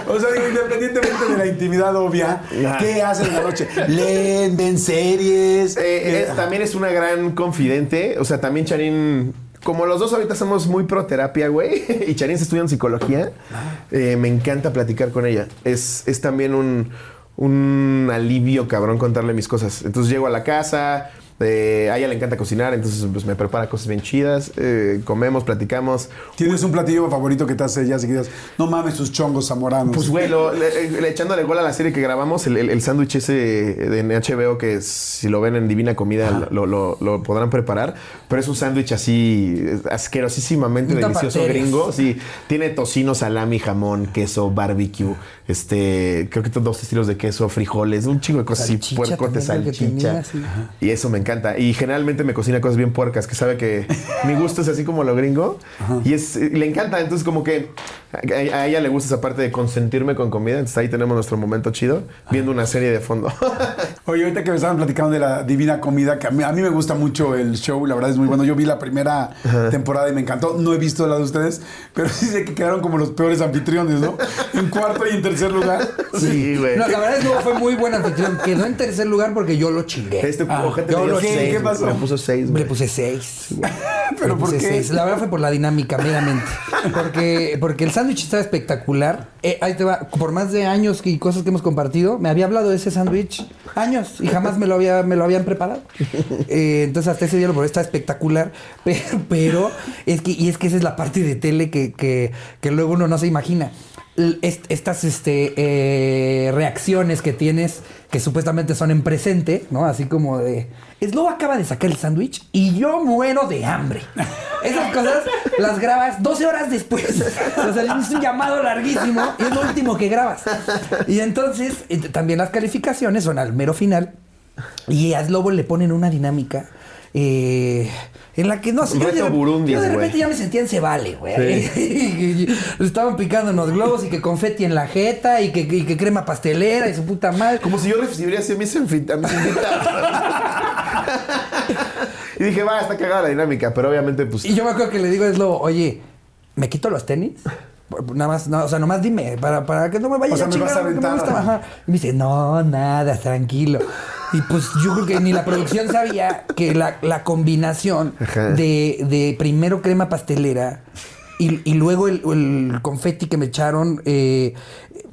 O sea, digo, independientemente de la intimidad obvia, ¿qué hacen en la noche? ¿Leen, ven series? Eh, es- también es una gran confidente. O sea, también Charín. Como los dos ahorita somos muy pro terapia, güey, y Charín se estudia en psicología, eh, me encanta platicar con ella. Es, es también un, un alivio cabrón contarle mis cosas. Entonces llego a la casa, eh, a ella le encanta cocinar, entonces pues me prepara cosas bien chidas, eh, comemos, platicamos. ¿Tienes un platillo favorito que te hace ella seguidas? No mames sus chongos zamoranos. Pues, güey, lo- le- le- echándole gol a la serie que grabamos, el, el- el sándwich ese de HBO, que si lo ven en Divina Comida lo, lo- lo podrán preparar, pero es un sándwich así asquerosísimamente Un delicioso gringo. Sí, tiene tocino, salami, jamón, queso, barbecue, este, creo que todos dos estilos de queso, frijoles, un chingo de cosas así, Salchicha puercote, salchicha. tenía, sí. Y eso me encanta. Y generalmente me cocina cosas bien puercas, que sabe que mi gusto es así como lo gringo. Y es, y le encanta. Entonces, como que a, a ella le gusta esa parte de consentirme con comida. Entonces, ahí tenemos nuestro momento chido, viendo una serie de fondo. Oye, ahorita que me estaban platicando de la Divina Comida, que a mí, a mí me gusta mucho el show, la verdad es muy bueno. Yo vi la primera temporada y me encantó. No he visto la de ustedes, pero sí sé que quedaron como los peores anfitriones, ¿no? En cuarto y en tercer lugar. sí, güey. No, la verdad es que fue muy buen anfitrión. Quedó en tercer lugar porque yo lo chingué. Este Ah, ojete yo lo seis, ¿qué pasó? Le puso seis, güey. Le puse seis. ¿Pero Le por puse qué? seis. La verdad fue por la dinámica, meramente. Porque, porque el sándwich estaba espectacular. Eh, ahí te va. Por más de años y cosas que hemos compartido, me había hablado de ese sándwich años y jamás me lo, había, me lo habían preparado. Eh, entonces, hasta ese día lo probé, está espectacular. Pero, es que, y es que esa es la parte de tele que, que, luego uno no se imagina. Estas este, eh, reacciones que tienes, que supuestamente son en presente, ¿no? Así como de. Slow acaba de sacar el sándwich y yo muero de hambre. Esas cosas las grabas 12 horas después. O sea, es un llamado larguísimo y es lo último que grabas. Y entonces, también las calificaciones son al mero final. Y a Slobo le ponen una dinámica. eh, en la que no sé. yo de- yo de repente ya me sentía en Cebale, güey. Estaban picando unos globos y que confeti en la jeta y que, y que crema pastelera y su puta madre. Como si yo recibiría así a mis, anfi- a mis invitados. Y dije, va, está cagada la dinámica, pero obviamente, pues. Y yo me acuerdo que le digo a Slobo, oye, ¿me quito los tenis? Nada más, no, o sea, nomás dime, para, para que no me vaya O sea, a me chingar. vas a porque me aventar, gusta". ajá. Ajá. Y me dice, no, nada, tranquilo. Y pues yo creo que ni la producción sabía que la, la combinación de, de primero crema pastelera y, y luego el, el confeti que me echaron, eh,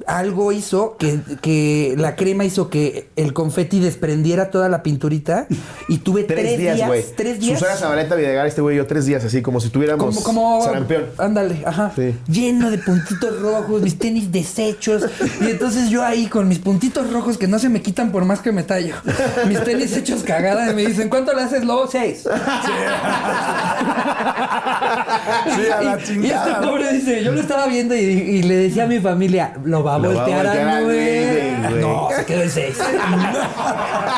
algo hizo que, que la crema hizo que el confeti desprendiera toda la pinturita y tuve Tres, días, güey. Tres días. Susana Zabaleta Videgar, este güey, yo tres días, así como si tuviéramos Como, como sarampión. Ándale, ajá. Sí. Lleno de puntitos rojos, mis tenis deshechos. Y entonces yo ahí con mis puntitos rojos que no se me quitan por más que me tallo. Mis tenis hechos cagada y me dicen, ¿cuánto le haces, Lobo? Seis. Sí, a la Y- y, chingada. este pobre dice, yo lo estaba viendo y, y le decía a mi familia, lo va a voltear, a, voltear a, güey. No, se quedó en seis.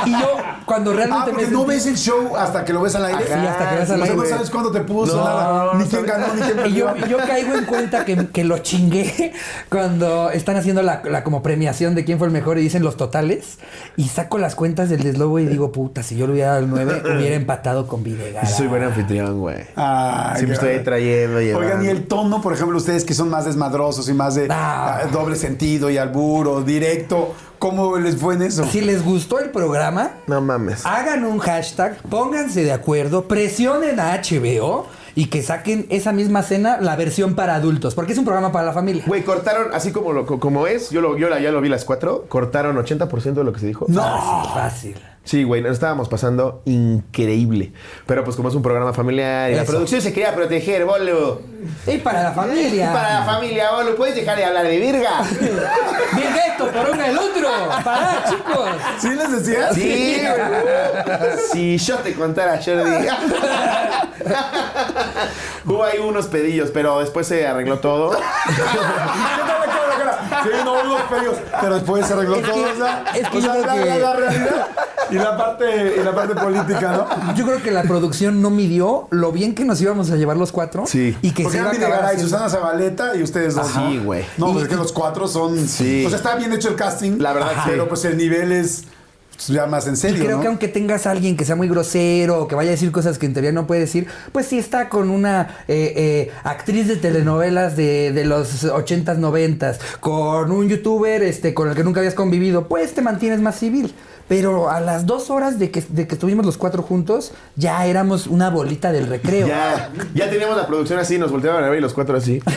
y yo, cuando Ah, realmente porque me no sentí- ves el show hasta que lo ves al aire. Sí, hasta que ves al aire. no sabes cuándo te puso, No, nada. no Ni quién ganó, ni quién Y yo, perdió. yo caigo en cuenta que, que lo chingué cuando están haciendo la, la como premiación de quién fue el mejor y dicen los totales. Y saco las cuentas del deslobo y digo, puta, si yo le hubiera dado el 9, hubiera empatado con Videgaray. Soy buen anfitrión, güey. Ay, Siempre estoy ahí trayendo, llevando. Oigan, y el tono, por ejemplo, ustedes que son más desmadrosos y más de Ah. ah, doble sentido y alburo, directo, ¿cómo les fue en eso? Si les gustó el programa, No mames. hagan un hashtag, pónganse de acuerdo, presionen a HBO y que saquen esa misma cena, la versión para adultos, porque es un programa para la familia. Güey, cortaron, así como, lo, como es, yo, lo, yo la- ya lo vi las cuatro, cortaron 80% de lo que se dijo. Fácil, fácil. Sí, güey, nos estábamos pasando increíble. Pero pues como es un programa familiar y la Eso. producción se quería proteger, boludo. Y para la familia. Para la familia, boludo, ¿puedes dejar de hablar de virga? Bien esto, por uno el otro. Pará, chicos. ¿Sí les decías? Sí, güey. Si yo te contara, Jordi. Hubo ahí unos pedillos, pero después se arregló todo. Sí, no hubo pedidos. Pero después se arregló Es que- todo. o sea, es que o yo sea, creo la, que- la- realidad y la parte, y la parte política, ¿no? Yo creo que la producción no midió lo bien que nos íbamos a llevar los cuatro. Sí. Y que Porque se iba a acabar Susana Zabaleta y ustedes dos. Sí, güey. No, pues es que los cuatro son. Sí. O sea, está bien hecho el casting. La verdad, sí. Pero pues el nivel es ya más en Y serio. creo ¿no? que aunque tengas a alguien que sea muy grosero o que vaya a decir cosas que en teoría no puede decir, pues si está con una eh, eh, actriz de telenovelas de, de los 80s, 90s, con un youtuber este, con el que nunca habías convivido, pues te mantienes más civil. Pero a las dos horas de que, de que estuvimos los cuatro juntos, ya éramos una bolita del recreo. Ya, ya teníamos la producción así, nos volteaban a ver y los cuatro así.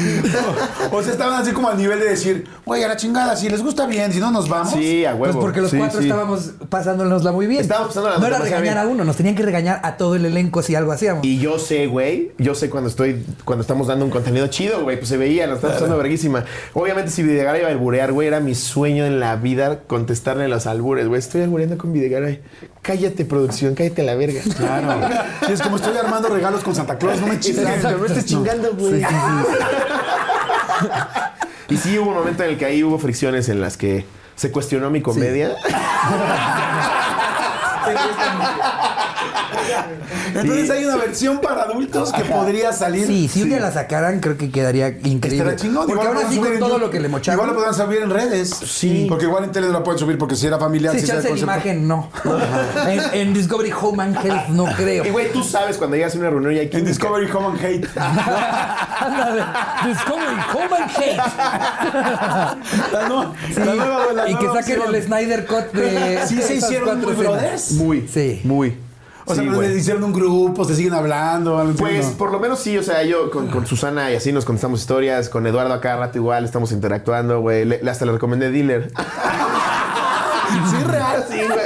O sea, estaban así como al nivel de decir, güey, a la chingada, si les gusta bien, si no nos vamos. Sí, a Pues huevo. porque los Sí, cuatro sí. estábamos pasándonosla muy bien. Estábamos pasándola No era regañar bien. a uno, nos tenían que regañar a todo el elenco si algo hacíamos. Y yo sé, güey, yo sé cuando estoy, cuando estamos dando un contenido chido, güey, pues se veía, nos estamos pasando verguísima. Obviamente si Videgaray iba a alburear, güey, era mi sueño en la vida contestarle los albures, güey. Estoy albureando con Videgaray. Cállate, producción, cállate a la verga. Claro. Sí, es como estoy armando regalos con Santa Claus, no me. Exacto, no estés chingando, güey. Y sí hubo un momento en el que ahí hubo fricciones en las que se cuestionó mi comedia. Entonces hay una versión para adultos que podría salir. Sí, si un día la sacaran, creo que quedaría increíble. Estará chingón. Porque Igual ahora sí con en todo lo que le mocharon. Igual lo podrán subir en redes. Sí. Porque igual en tele no la pueden subir porque si era familiar. Sí, si sea chance de imagen, no. en, en Discovery Home and Health no creo. Y güey, tú sabes cuando llegas a una reunión y hay En química. Discovery Home and Hate. Discovery Home and Hate. La, no- Sí, la nueva, la y que saquen opción. el Snyder Cut de. Sí se hicieron muy brothers. Muy, Sí. muy. O sea, Sí, güey. le hicieron un grupo, se siguen hablando. no Pues entiendo. por lo menos sí, o sea, yo con, con Susana y así nos contestamos historias, con Eduardo acá rato igual, estamos interactuando, güey. Le- hasta le recomendé Dealer. Sí, real. Sí, güey.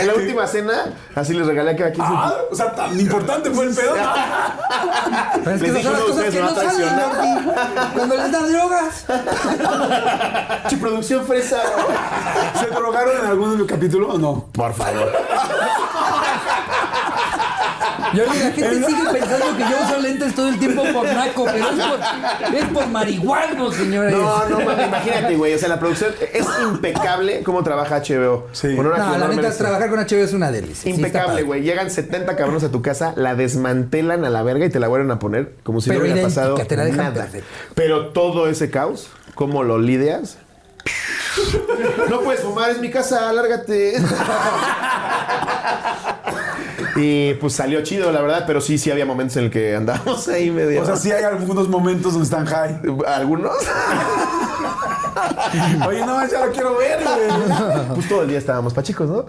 En la última cena, así les regalé a cada quien su- Ah, o sea, tan importante fue el pedo. Pero es que Les son las uno cosas que no salen. Cuando les dan drogas. Chi producción fresa. ¿Se drogaron en algún capítulo o no? Por favor. Yo digo, la gente sigue pensando que yo uso lentes todo el tiempo por naco, pero es por, es por marihuano, señores. No, no imagínate, güey. O sea, la producción es impecable cómo trabaja HBO. Sí. Con una No, la neta, trabajar con HBO es una delicia. Impecable, güey. Llegan 70 cabrones a tu casa, la desmantelan a la verga y te la vuelven a poner como si Pero no hubiera idéntica, pasado te la dejan nada. perfecta. Pero todo ese caos, ¿cómo lo lidias? No puedes fumar, es mi casa, lárgate. y pues salió chido, la verdad, pero sí, sí había momentos en el que andábamos ahí medio. O sea, sí hay algunos momentos donde están high. ¿Algunos? Oye, no, ya lo quiero ver, güey. pues todo el día estábamos pachicos, ¿no?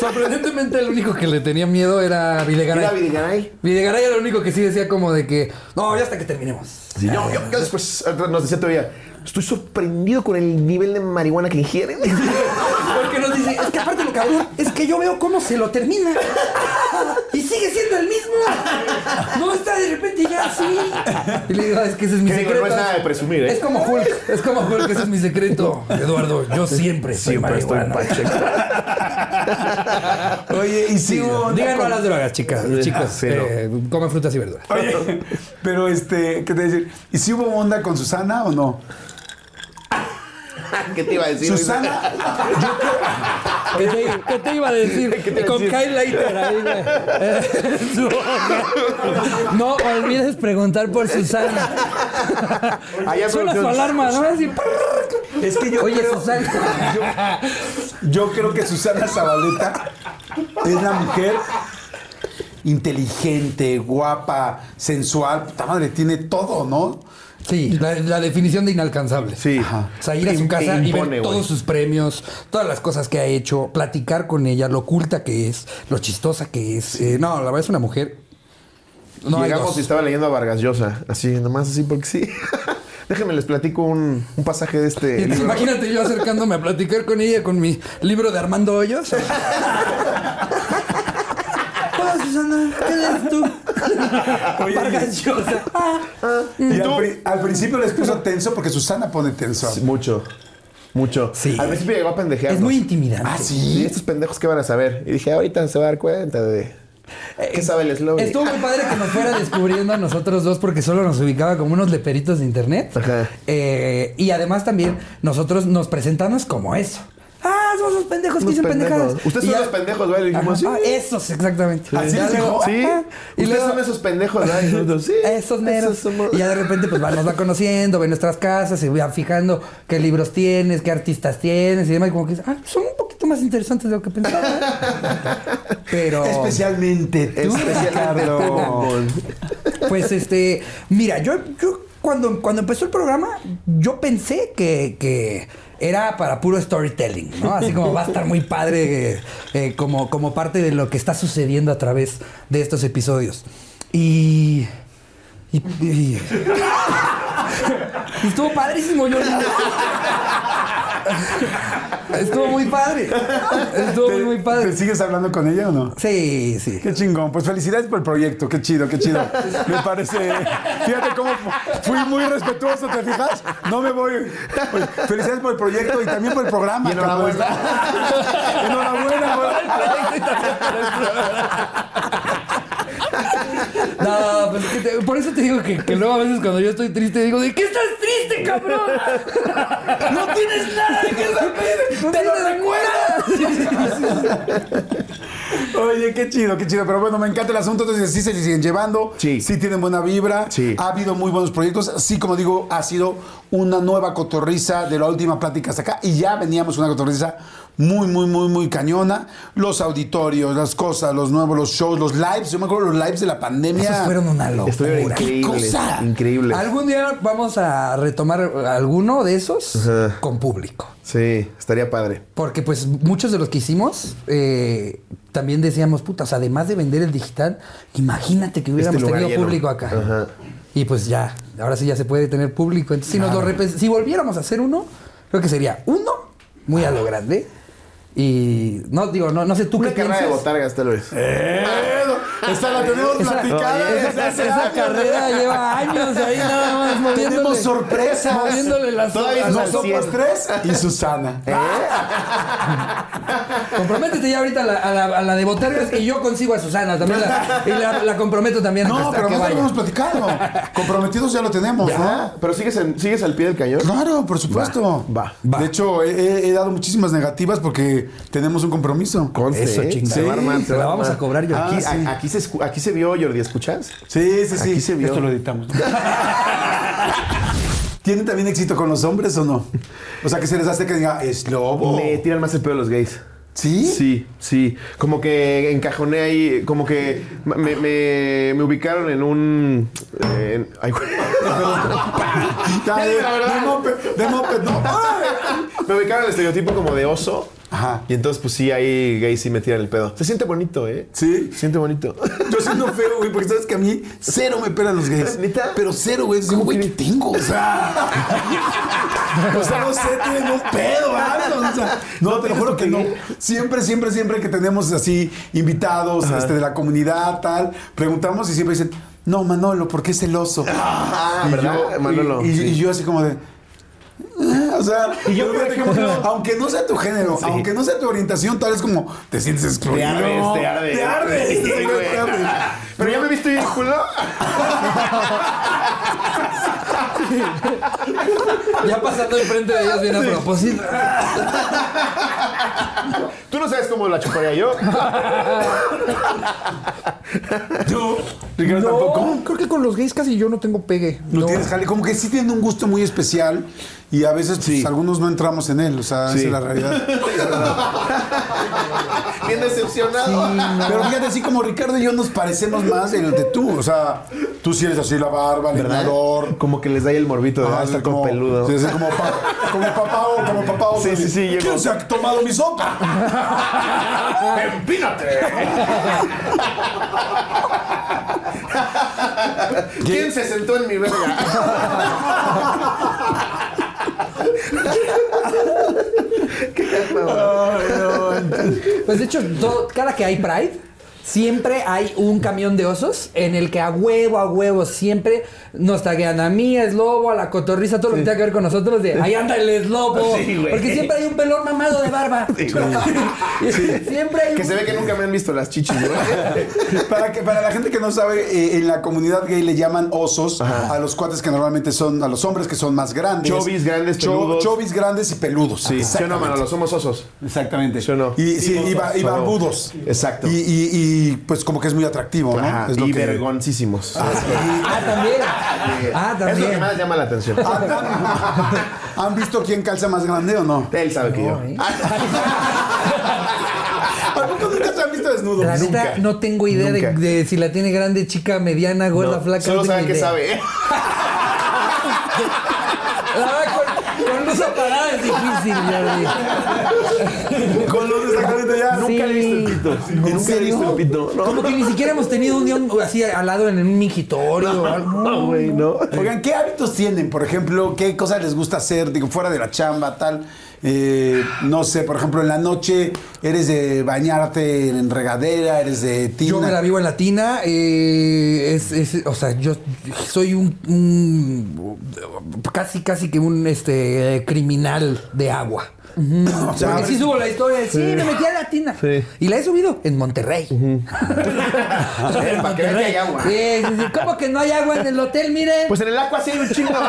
Sorprendentemente, el único que le tenía miedo era Videgaray. Era Videgaray. Videgaray era el único que sí decía como de que, no, ya hasta que terminemos. Sí, yo, yo- yo después nos decía todavía, estoy sorprendido con el nivel de marihuana que ingieren. Porque nos dice, es que aparte lo cabrón, es que yo veo cómo se lo termina. Y sigue siendo el mismo. No está de repente ya así. Y le digo, es que ese es mi Que digo, secreto. no es nada de presumir, ¿eh? Es como Hulk, es como Hulk, ese es mi secreto. Eduardo, yo siempre soy Siempre estoy marihuana. pacheco. Oye, y sí hubo Díganlo a las drogas, chicas. Chicos, no. eh, coman frutas y verduras. Oye, pero este, ¿qué te voy a decir? ¿Y si hubo onda con Susana o no? ¿Qué te iba a decir? Susana, ¿Qué te, qué te iba a decir? ¿Qué te Con decir? Kyle Later ahí. Eh. No olvides preguntar por Susana. Allá Suena su alarma, ¿no? Así, es que yo Oye, creo, Susana. yo creo que Susana Zabaleta es la mujer inteligente, guapa, sensual. Puta madre, tiene todo, ¿no? Sí, la, la definición de inalcanzable. Sí. Ajá. O sea, ir a su casa y ver todos sus premios, todas las cosas que ha hecho, platicar con ella, lo oculta que es, lo chistosa que es. Eh, no, la verdad es una mujer. No Llegamos y estaba leyendo a Vargas Llosa, así, nomás así porque sí. Déjenme les platico un, un pasaje de este Y entonces, libro. imagínate yo acercándome a platicar con ella con mi libro de Armando Hoyos. Hola Susana, ¿qué lees tú? Oye, Vargas Llosa. Y al, pri- al principio les puso tenso porque Susana pone tenso. Sí, Mucho, mucho. Sí. Al principio llegó a pendejearnos. Es muy intimidante. Ah, Sí, sí. estos pendejos que van a saber. Y dije, ahorita se va a dar cuenta de... ¿Qué sabe el eslogan? Estuvo muy padre que nos fuera descubriendo a nosotros dos porque solo nos ubicaba como unos leperitos de internet. Ajá. Eh, y además también nosotros nos presentamos como eso. Ah, somos los pendejos que Unos dicen pendejos. pendejadas. Ustedes Y son ya- los pendejos, ¿vale? Y Ajá. dijimos, sí. Ah, esos, exactamente. ¿Así Ya les dijo? Sí. Y Ustedes luego- son esos pendejos, ¿verdad? Y nosotros, sí. Esos meros. Esos somos- Y ya de repente pues va- nos va conociendo, ve nuestras casas, se va fijando qué libros tienes, qué artistas tienes y demás. Y como que dice, ah, son un poquito más interesantes de lo que pensaba. ¿eh?". Pero... Especialmente tú, Especialmente tú. Pues este, mira, yo, yo cuando, cuando empezó el programa, yo pensé que, que era para puro storytelling, ¿no? Así como va a estar muy padre eh, eh, como, como parte de lo que está sucediendo a través de estos episodios. Y. Y. y- estuvo padrísimo, yo. Estuvo muy padre. Estuvo muy, muy ¿Te padre. sigues hablando con ella o no? Sí, sí. Qué chingón. Pues felicidades por el proyecto. Qué chido, qué chido. Me parece. Fíjate cómo fu- fui muy respetuoso, ¿te fijas? No me voy. Pues, felicidades por el proyecto y también por el programa. Y enhorabuena. enhorabuena. güey. No, pues que te- por eso te digo que, que luego a veces cuando yo estoy triste digo, ¿de qué estás triste, cabrón? No tienes nada de qué triste. ¡Te lo recuerdas! Oye, qué chido, qué chido. Pero bueno, me encanta el asunto. Entonces, sí se siguen llevando. Sí. Sí tienen buena vibra. Sí. Ha habido muy buenos proyectos. Sí, como digo, ha sido una nueva cotorriza de la última plática hasta acá. Y ya veníamos una cotorriza muy, muy, muy, muy cañona. Los auditorios, las cosas, los nuevos, los shows, los lives. Yo me acuerdo los lives de la pandemia. Esos fueron una locura. increíbles. cosa? Increíbles. Algún día vamos a retomar alguno de esos con público. Sí, estaría padre. Porque pues muchos de los que hicimos eh, también decíamos, putas, además de vender el digital, imagínate que hubiéramos Este tenido lleno. público acá. Ajá. Y pues ya, ahora sí ya se puede tener público. Entonces, si, nos lo si volviéramos a hacer uno, creo que sería uno muy a lo grande. Y no digo, no, no sé tú Una qué carrera de piensas. botargas, tal vez. Eh, esta la tenemos Esa- platicada esa- desde hace esa años. carrera lleva años ahí nada más moviéndole. Tenemos sorpresas. Moviéndole las Todavía no Nosotros tres y Susana. Comprométete ya ahorita a la, a la- a la de Botargas y yo consigo a Susana también. La, y la, la comprometo también a No, pero vaya. lo hemos platicado. Comprometidos ya lo tenemos, ¿no? Pero sigues, en- sigues al pie del cañón. Claro, por supuesto. Va, va. De hecho, he, he- he dado muchísimas negativas porque tenemos un compromiso. Conste, Eso, chingada. Se va a armar, Sí, se la va a vamos a cobrar yo. Aquí, Ah, sí. a- aquí, se, aquí se vio, Jordi, ¿escuchas? Sí, sí, sí. Aquí se vio. Esto lo editamos. ¿Tienen también éxito con los hombres o no? O sea, que se les hace que diga, es lobo. Me tiran más el pedo los gays. ¿Sí? Sí, sí. Como que encajoné ahí, como que me, me- me ubicaron en un... eh, en- ay, güey. De, de moped, de moped, no. Me en el estereotipo como de oso. Ajá. Y entonces, pues sí, ahí gays sí me tiran el pedo. Se siente bonito, ¿eh? ¿Sí? Se siente bonito. Yo siento feo, güey, porque sabes que a mí cero me pelan los gays. ¿Neta? Pero cero, güey. Digo, güey, ¿qué tengo? O sea. o sea, no sé, tienen un pedo. O sea, no, te lo juro que no. Siempre, siempre, siempre que tenemos así invitados este, de la comunidad, tal, preguntamos y siempre dicen, no, Manolo, ¿por qué es celoso? Ah, Y ¿verdad, yo- Manolo? Y, y- Sí. y yo así como de. O sea, Y yo, aunque no sea tu género, aunque no sea tu orientación, tal vez como te sientes excluido. Te ardes, te ardes. Te ardes, Sí, te güey. ardes. Pero ya me viste bien culo. Ya pasando enfrente de ellos bien a propósito. Tú no sabes cómo la chuparía yo. ¿Tú, Ricardo, tampoco? creo que con los gays casi yo no tengo pegue. No, tienes jale, como que sí tienen un gusto muy especial y a veces pues, Sí. algunos no entramos en él, o sea, esa es la realidad. Bien decepcionado. Pero fíjate, así como Ricardo y yo nos parecemos más de, de tú, o sea, tú sí eres así la barba, el leñador. Como que les da ahí el morbito de Ah, ah, estar como peludo. Sí, como, pa- como papá o como papá o Sí, sí, sí, ¿Quién llegó. se ha tomado mi sopa? ¡Empínate! ¿Quién se sentó en mi verga? Pues de hecho, todo- cada que hay Pride, siempre hay un camión de osos en el que a huevo, a huevo, siempre nos taguean a mí, a Slobo, a la cotorriza, todo lo que tenga que ver con nosotros de ahí anda el Slobo. Sí, güey. porque siempre hay un pelón mamado de barba. siempre hay Que un- se ve que nunca me han visto las chichis, güey. Para, que, para la gente que no sabe, eh, en la comunidad gay le llaman osos Ajá. a los cuates que normalmente son, a los hombres que son más grandes. Chovis grandes, Cho- peludos. chovis grandes y peludos. Sí, ¿sí o no, Manolo? Somos osos. Exactamente. ¿Sí o no? Y, sí, y, ba- y. Exacto. Y, y- pues como que es muy atractivo, ¿no? Ajá, Es lo y que- vergoncísimos. Ah, también. Ah, Es lo que también. más llama la atención. ¿Han visto quién calza más grande o no? Él sabe que yo. No, ¿eh? ¿A poco nunca se han visto desnudos? La neta, Nunca. no tengo idea de, de si la tiene grande, chica, mediana, gorda, No, flaca. Solo no sabe que idea. sabe. La verdad, con, con luz apagada es difícil, Jordi. Con los ya. Nunca he visto el pito. Nunca he visto el pito. No, Como que ni siquiera hemos tenido un día así al lado en un mingitorio o algo. no, güey, no. Oigan, ¿qué hábitos tienen? Por ejemplo, ¿qué cosas les gusta hacer? Digo, fuera de la chamba, tal. Eh, no sé, por ejemplo, en la noche eres de bañarte en regadera, eres de tina. Yo me la vivo en latina, eh, es, es- o sea, yo soy un, un- casi, casi que un este criminal de agua. O sea, Porque sí subo la historia, de, sí, me metí a latina. Sí. Y la he subido en Monterrey. En Para que vean que hay agua. Sí, sí, sí. ¿Cómo que no hay agua en el hotel? Miren. Pues en el agua sí hay un chingo.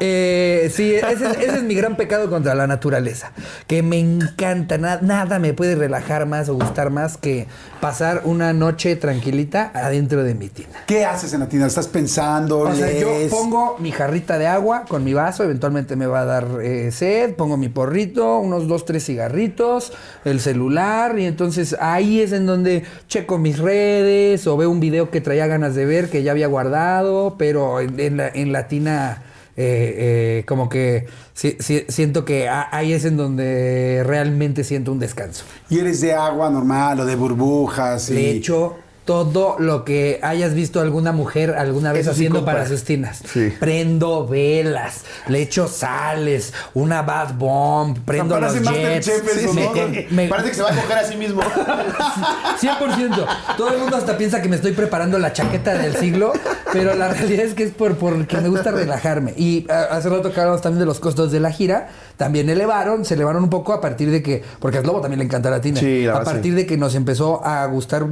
Eh, sí, ese, es- ese es mi gran pecado contra la naturaleza. Que me encanta. na- nada me puede relajar más o gustar más que pasar una noche tranquilita adentro de mi tina. ¿Qué haces en la tina? ¿Estás pensando? O sea, yo pongo mi jarrita de agua con mi vaso, eventualmente me va a dar eh, sed, pongo mi porrito, unos dos, tres cigarritos, el celular, y entonces ahí es en donde checo mis redes o veo un video que traía ganas de ver que ya había guardado, pero en, en la, en la tina eh, eh, como que si- si- siento que a- ahí es en donde realmente siento un descanso. ¿Y eres de agua normal o de burbujas? Le y- echo todo lo que hayas visto alguna mujer alguna vez Eso haciendo para sus tinas. Sí. Prendo velas, le echo sales, una bath bomb, prendo O sea, los jets. Me- me- Parece que se va a coger a sí mismo. 100%. Todo el mundo hasta piensa que me estoy preparando la chaqueta del siglo, pero la realidad es que es por porque me gusta relajarme. Y ah, hace rato que hablamos también de los costos de la gira, también elevaron, se elevaron un poco a partir de que, porque a Slobo también le encanta la tina, Sí, la a partir sí. de que nos empezó a gustar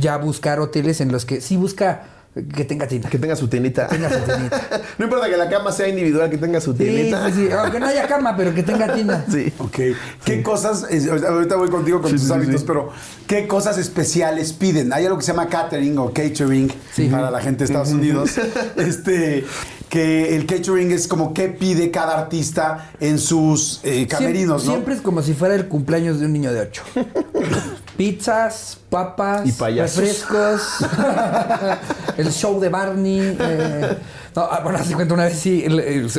ya buscar hoteles en los que sí busca que tenga tina. Que tenga su tinita. tenga su tinita. No importa que la cama sea individual, que tenga su Sí, tinita. sí, sí, aunque no haya cama, pero que tenga tina. Sí. Ok. ¿Qué cosas, ahorita voy contigo con Sí, tus sí, sí, hábitos, sí. pero ¿qué cosas especiales piden? Hay algo que se llama catering o catering Sí. para la gente de Estados Unidos. Este, que el catering es como qué pide cada artista en sus eh, camerinos, siempre, ¿no? siempre es como si fuera el cumpleaños de un niño de 8. Pizzas, papas, Y refrescos, el show de Barney. eh, no, ah, bueno, se cuenta una vez, sí,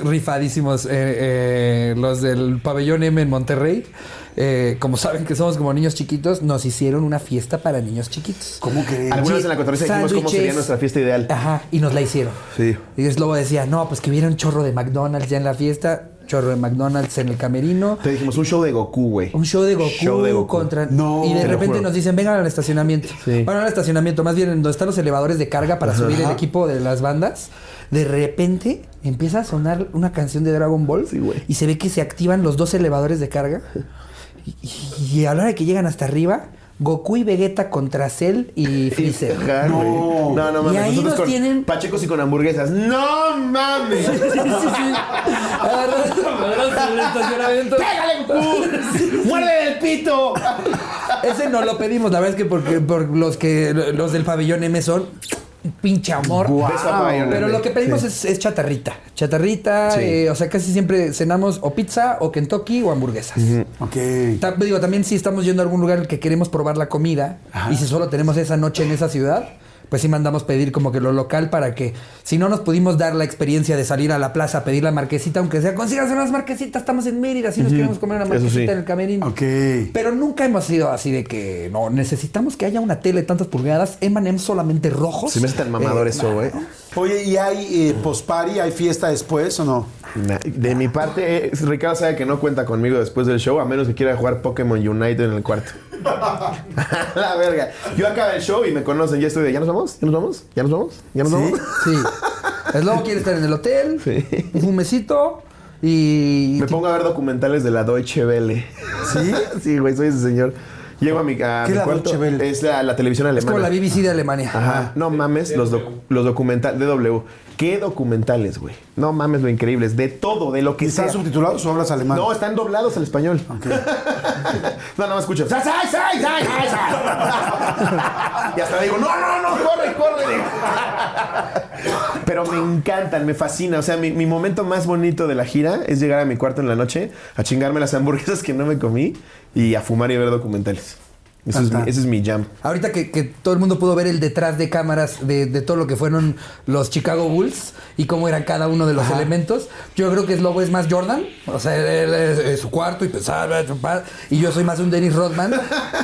rifadísimos eh, eh, los del pabellón M en Monterrey. Eh, como saben que somos como niños chiquitos, nos hicieron una fiesta para niños chiquitos. ¿Cómo que? Alguna vez en la cotorriza dijimos cómo sería nuestra fiesta ideal. Ajá, y nos la hicieron. Sí. Y luego decía, no, pues que hubiera un chorro de McDonald's ya en la fiesta, chorro de McDonald's en el camerino. Te dijimos un show de Goku, güey. Un show de Goku, Show de Goku. contra. No, y de repente nos dicen, vengan al estacionamiento. Sí. Bueno, al estacionamiento, más bien en donde están los elevadores de carga para subir el equipo de las bandas. De repente empieza a sonar una canción de Dragon Ball. Sí, y se ve que se activan los dos elevadores de carga. Y, y- y a la hora de que llegan hasta arriba, Goku y Vegeta contra Cell y Freezer. Ajá, No. no, no Y mames. ahí Nosotros nos con tienen- Pachecos y con hamburguesas. ¡No mames! Sí, sí, sí. Agarrados en el estacionamiento. ¡Muerde el pito! Ese no lo pedimos, la verdad es que porque por los que los del pabellón M son pinche amor. Beso a Pabellón Pero lo que pedimos Sí. es, es chatarrita. Chatarrita, Sí. eh, o sea, casi siempre cenamos o pizza o Kentucky o hamburguesas. Ok. Ta- digo, también si estamos yendo a algún lugar que queremos probar la comida y si solo tenemos esa noche en esa ciudad, pues sí mandamos pedir como que lo local para que si no nos pudimos dar la experiencia de salir a la plaza a pedir la marquesita, aunque sea consíganse unas marquesitas, estamos en Mérida, si nos queremos comer una marquesita sí. en el camerino. Ok. Pero nunca hemos sido así de que no necesitamos que haya una tele de tantas pulgadas, M&M solamente rojos. Se me hace tan mamador Eh, eso, güey. Oye, ¿y hay eh, post-party? ¿Hay fiesta después o no? De mi parte, eh, Ricardo sabe que no cuenta conmigo después del show, a menos que quiera jugar Pokémon Unite en el cuarto. la verga. Yo acabo el show y me conocen, ya estoy de, ¿ya nos vamos? ¿Ya nos vamos? ¿Ya nos vamos? ¿Ya nos ¿Sí? vamos? Sí. El lobo quiere estar en el hotel, Sí. un fumecito y Me pongo a ver documentales de la Deutsche Welle. ¿Sí? sí, güey, soy ese señor. Llego a mi, a ¿Qué mi es la cuarto. Deutsche Welle? Es la, la televisión es alemana. como la BBC de Alemania. Ajá. No mames, los, doc- los documentales de W. ¿Qué documentales, güey? No mames, lo increíbles. De todo, de lo que ¿Y están sea. subtitulados o hablas alemán? No, están doblados al español. no, no me escucho. ¡Sai, sai, sai, sai, sai, sai! y hasta digo, no, no, no, corre, corre. Pero me encantan, me fascina. O sea, mi, mi momento más bonito de la gira es llegar a mi cuarto en la noche a chingarme las hamburguesas que no me comí y a fumar y ver documentales. Eso es, ese es mi jam. Ahorita que, que todo el mundo pudo ver el detrás de cámaras de, de todo lo que fueron los Chicago Bulls y cómo eran cada uno de los elementos, yo creo que el lobo es más Jordan, o sea, él es, es su cuarto y pensar, y yo soy más un Dennis Rodman,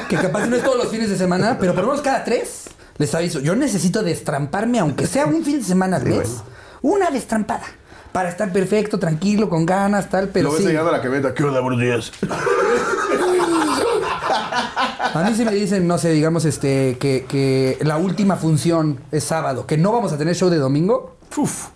que capaz no es todos los fines de semana, pero por lo menos cada tres les aviso, yo necesito destramparme, aunque sea un fin de semana al mes, una destrampada. Para estar perfecto, tranquilo, con ganas, tal, pero Lo ves sí. llegando a la camioneta. ¿Qué onda, buenos días? A mí sí me dicen, no sé, digamos, este, que, que la última función es sábado, que no vamos a tener show de domingo. Uf,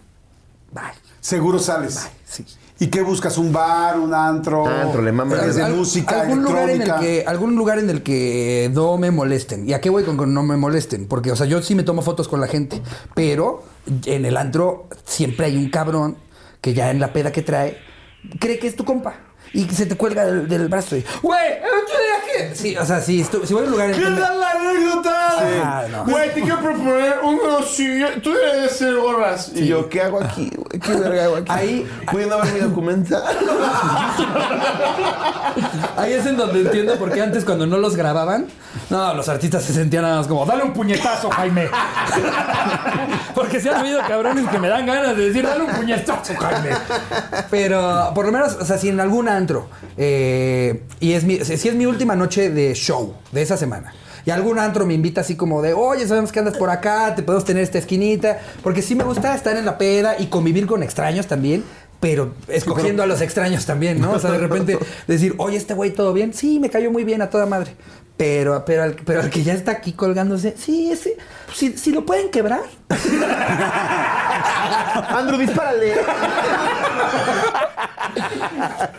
Bye. seguro sales. Sí. ¿Y qué buscas? ¿Un bar, un antro? Antro, le mamas. ¿Es de Al- música, algún lugar en el que algún lugar en el que no me molesten. ¿Y a qué voy con, con no me molesten? Porque, o sea, yo sí me tomo fotos con la gente, pero en el antro siempre hay un cabrón que ya en la peda que trae cree que es tu compa. Y se te cuelga del, del brazo y, güey, ¿tú de qué? Sí, o sea, si, estu- si voy a un lugar en ¿Qué que- tal la anécdota? No. Güey, te quiero proponer un negocio. Tú debes de ser gorras. Y yo, ¿qué hago aquí? güey? ¿Qué verga hago aquí? Ahí- Pudiendo ver mi documental. Ahí es en donde entiendo por qué antes cuando no los grababan, no, los artistas se sentían nada más como, dale un puñetazo, Jaime. Porque se han habido cabrones que me dan ganas de decir, dale un puñetazo, Jaime. Pero por lo menos, o sea, si en algún antro, eh, y es mi, si si es mi última noche de show de esa semana. Y algún antro me invita así como de, oye, sabemos que andas por acá, te podemos tener esta esquinita. Porque sí me gusta estar en la peda y convivir con extraños también. Pero escogiendo a los extraños también, ¿no? O sea, de repente decir, oye, este güey todo bien. Sí, me cayó muy bien a toda madre. Pero, pero, al, pero al que ya está aquí colgándose, sí, ese, si, si lo pueden quebrar. Andrew, dispárale.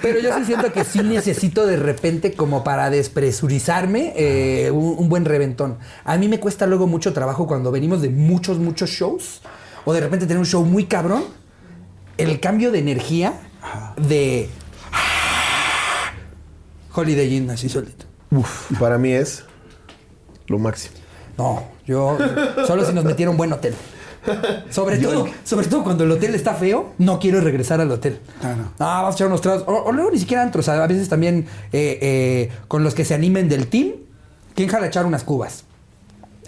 Pero yo sí siento que sí necesito de repente como para despresurizarme eh, un, un buen reventón. A mí me cuesta luego mucho trabajo cuando venimos de muchos, muchos shows o de repente tener un show muy cabrón. El cambio de energía de Holiday Inn así solito. Uf, para mí es lo máximo. No, yo solo si nos metieron buen hotel. Sobre todo, sobre todo cuando el hotel está feo, no quiero regresar al hotel. Claro. Ah, vamos a echar unos tragos. O, o luego ni siquiera antros. A veces también eh, eh, con los que se animen del team, ¿quién jala echar unas cubas?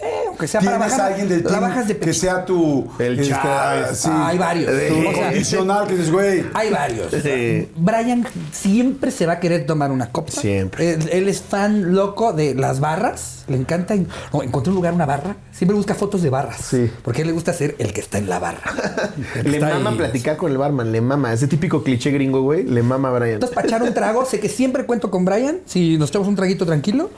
Eh, aunque sea para ¿Tienes bajar. alguien del la team bajas de que sea tu... El este, Chávez. sí, Ah, hay varios. Tu condicional que dices, güey... Hay varios. Sí. Brian siempre se va a querer tomar una copa. Siempre. Él, él es fan loco de las barras. Le encanta. No, encontré un lugar, una barra. Siempre busca fotos de barras. Sí. Porque a él le gusta ser el que está en la barra. Le mama ahí. platicar con el barman, le mama. Ese típico cliché gringo, güey, le mama a Brian. Entonces, para echar un trago, sé que siempre cuento con Brian. Si nos echamos un traguito tranquilo.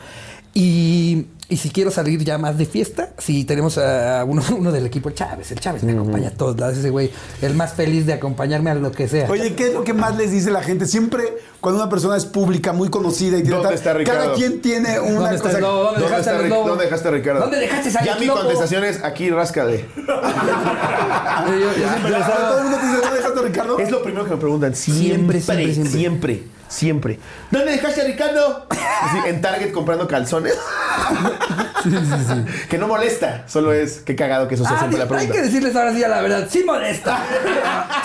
Y, y si quiero salir ya más de fiesta, si tenemos a uno, uno del equipo, el Chávez. El Chávez me acompaña a todos lados. Ese güey, el más feliz de acompañarme a lo que sea. Oye, ¿qué es lo que más les dice la gente? Siempre cuando una persona es pública, muy conocida y tiene ¿Dónde tal- está Ricardo? cada quien tiene una ¿Dónde está cosa. el lobo? ¿Dónde ¿Dónde dejaste está, lobo? ¿Dónde dejaste a Ricardo? ¿Dónde dejaste a Ya mi Lobo? contestación es aquí, ráscale. Yo- yo siempre les hago- Todo el mundo te dice, ¿dónde dejaste a Ricardo? Es lo primero que me preguntan. Siempre, Siempre, siempre, siempre, siempre. Siempre. ¿Dónde dejaste a Ricardo? Así, en Target comprando calzones. Que no molesta, solo es que cagado que eso sea Ah, siempre la hay pregunta. que decirles ahora sí a la verdad. Sí molesta.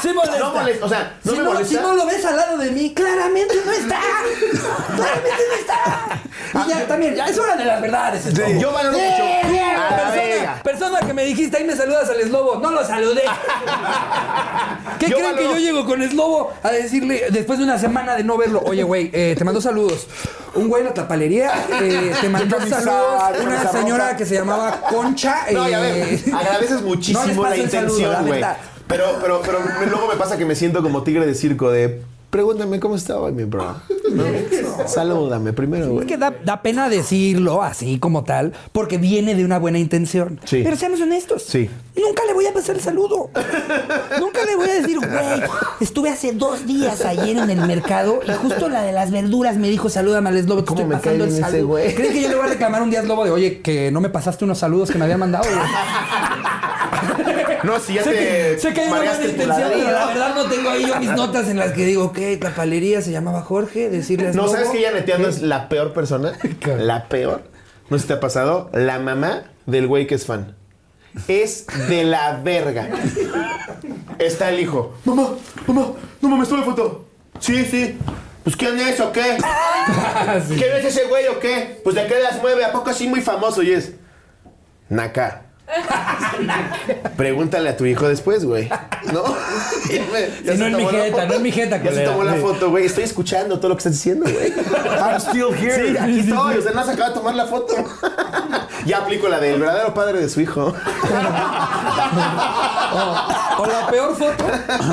Sí molesta. No molesta, o sea, no si, me no, molesta. si no lo ves al lado de mí, claramente no está. claramente no está. Y ya también, ya es hora de las verdades. Yo valoro mucho. Bien, A la persona, que me dijiste, ahí me saludas al eslobo. No lo saludé. ¿Qué Yo creen que yo llego con eslobo a decirle después de una semana de no verlo? Oye, güey, eh, te mando saludos. Un güey en la tapalería eh, te mandó saludos. Una señora que se llamaba Concha. No, ya eh, agradeces muchísimo la intención, güey. Pero, pero, pero luego me pasa que me siento como tigre de circo de pregúntame cómo estaba mi bro. ¿No? Salúdame primero, güey. que da, da pena decirlo así como tal, porque viene de una buena intención. Sí. Pero seamos honestos. Sí. Nunca le voy a pasar el saludo. Nunca le voy a decir, güey, estuve hace dos días ayer en el mercado y justo la de las verduras me dijo, salúdame al eslobo, te ¿Cómo estoy me pasando cae el saludo. güey? ¿Crees que yo le voy a reclamar un día a eslobo de, oye, que no me pasaste unos saludos que me habían mandado? güey? No, si ya sé, te que, sé que hay una buena mareaste tu intención, pero ladrillo. la verdad no tengo ahí yo mis notas en las que digo, ok, la palería se llamaba Jorge, decirle a No, ¿sabes que ella neteando es la peor persona? La peor. No sé si te ha pasado. La mamá del güey que es fan. Es de la verga. Está el hijo. Mamá, mamá, no mames, toma la foto. Sí, sí. Pues ¿quién es o qué? Sí. ¿Quién es ese güey o qué? Pues de qué las mueve, ¿a poco así muy famoso? Y es. Naka. Pregúntale a tu hijo después, güey. ¿No? Ya no es mi jeta, no es mi jeta, Ya se tomó la foto, güey. Estoy escuchando todo lo que estás diciendo, güey. I'm still here. Sí, aquí estoy. O sea, no se acaba de tomar la foto. ya aplico la del verdadero padre de su hijo. O la peor foto,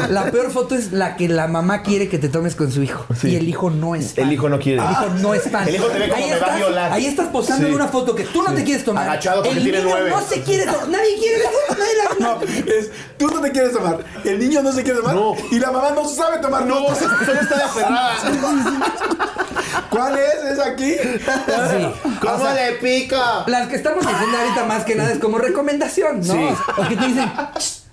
la peor foto es la que la mamá quiere que te tomes con su hijo. Sí. Y el hijo no es fan. El hijo no quiere. El hijo no es fan. El hijo te ve como ahí me va a violar. Ahí estás posando Sí. en una foto que tú no te quieres tomar. Agachado porque el tiene niño nueve. no se quiere tomar. Nadie quiere nadie la No, es, tú no te quieres tomar, el niño no se quiere tomar No. y la mamá no sabe tomar No, fotos. solo está de aferrada. ¿Cuál es? ¿Es aquí? Sí. ¿Cómo O sea, le pico? Las que estamos diciendo ahorita más que nada es como recomendación, ¿no? Sí. O que te dicen,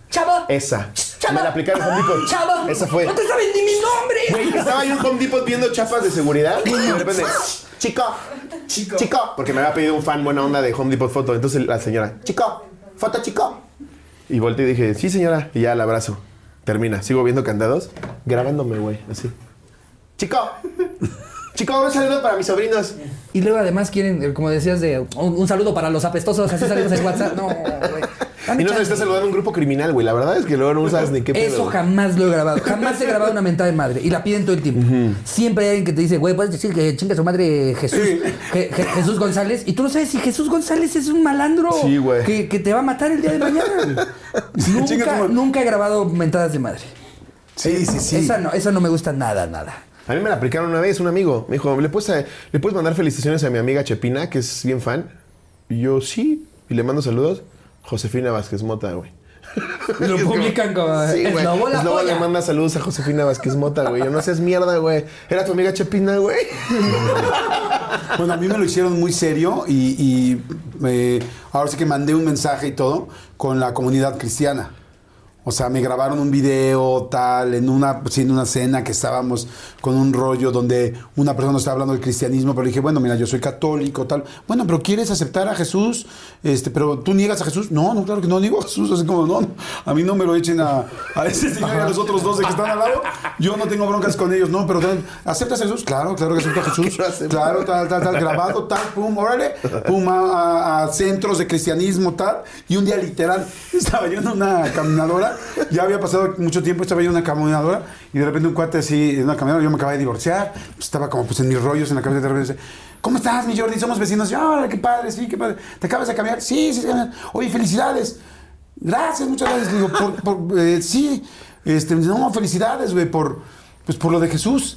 "Ch, chavo, Esa. chavo, Me la aplicaron en Home Depot. chavo, Esa fue. no te saben ni mi nombre. Güey, estaba yo en Home Depot viendo chapas de seguridad y de repente, chico, chico, chico, porque me había pedido un fan buena onda de Home Depot foto. Entonces la señora, chico, foto, chico. Y volteé y dije, sí, señora. Y ya la abrazo. Termina. Sigo viendo candados, grabándome, güey, así. Chico, chico, un saludo para mis sobrinos. Y luego además quieren, eh, como decías, de un, un saludo para los apestosos, así salimos en WhatsApp. No, güey. Y no se está saludando un grupo criminal, güey. La verdad es que luego no sabes ni qué pedo. Eso güey. jamás lo he grabado. Jamás he grabado una mentada de madre. Y la piden todo el tiempo. Siempre hay alguien que te dice, güey, puedes decir que chinga su madre Jesús, Je- Je- Jesús González. Y tú no sabes si Jesús González es un malandro Sí, güey. que, que te va a matar el día de mañana. nunca, nunca he grabado mentadas de madre. Sí, sí, sí. Esa, no, esa no me gusta nada, nada. A mí me la aplicaron una vez, un amigo. Me dijo, ¿le puedes, eh, ¿le puedes mandar felicitaciones a mi amiga Chepina, que es bien fan? Y yo, sí. Y le mando saludos. Josefina Vázquez Mota, güey. Lo publican como, Sí, güey. "Eslobo la Eslobo le polla". manda saludos a Josefina Vázquez Mota, güey. Yo no seas mierda, güey. Era tu amiga Chepina, güey. Bueno, a mí me lo hicieron muy serio y, y, eh, ahora sí que mandé un mensaje y todo con la comunidad cristiana. O sea, me grabaron un video tal, en una, sí, en una cena que estábamos con un rollo donde una persona estaba hablando del cristianismo, pero le dije, bueno, mira, yo soy católico, tal. Bueno, pero ¿quieres aceptar a Jesús? Este, pero tú niegas a Jesús. No, no, claro que no niego a Jesús. Así como, no, no, a mí no me lo echen a, a ese señor y a los otros 12 que están al lado. Yo no tengo broncas con ellos, no, pero ¿aceptas a Jesús? Claro, claro que acepto a Jesús. Claro, tal, tal, tal, grabado, tal, pum, órale, pum, a, a- a centros de cristianismo, tal. Y un día literal, estaba yo en una caminadora, ya había pasado mucho tiempo, estaba yo en una caminadora, y de repente un cuate así, en una caminadora, yo me acababa de divorciar, pues, estaba como pues en mis rollos en la cabeza, de repente ¿cómo estás, mi Jordi? Somos vecinos. Yo, ¡Hola, qué padre, sí, qué padre! ¿Te acabas de cambiar? Sí, sí, sí. Oye, felicidades. Gracias, muchas gracias. Digo, por, eh, sí, este, no, felicidades, güey, por, pues por lo de Jesús.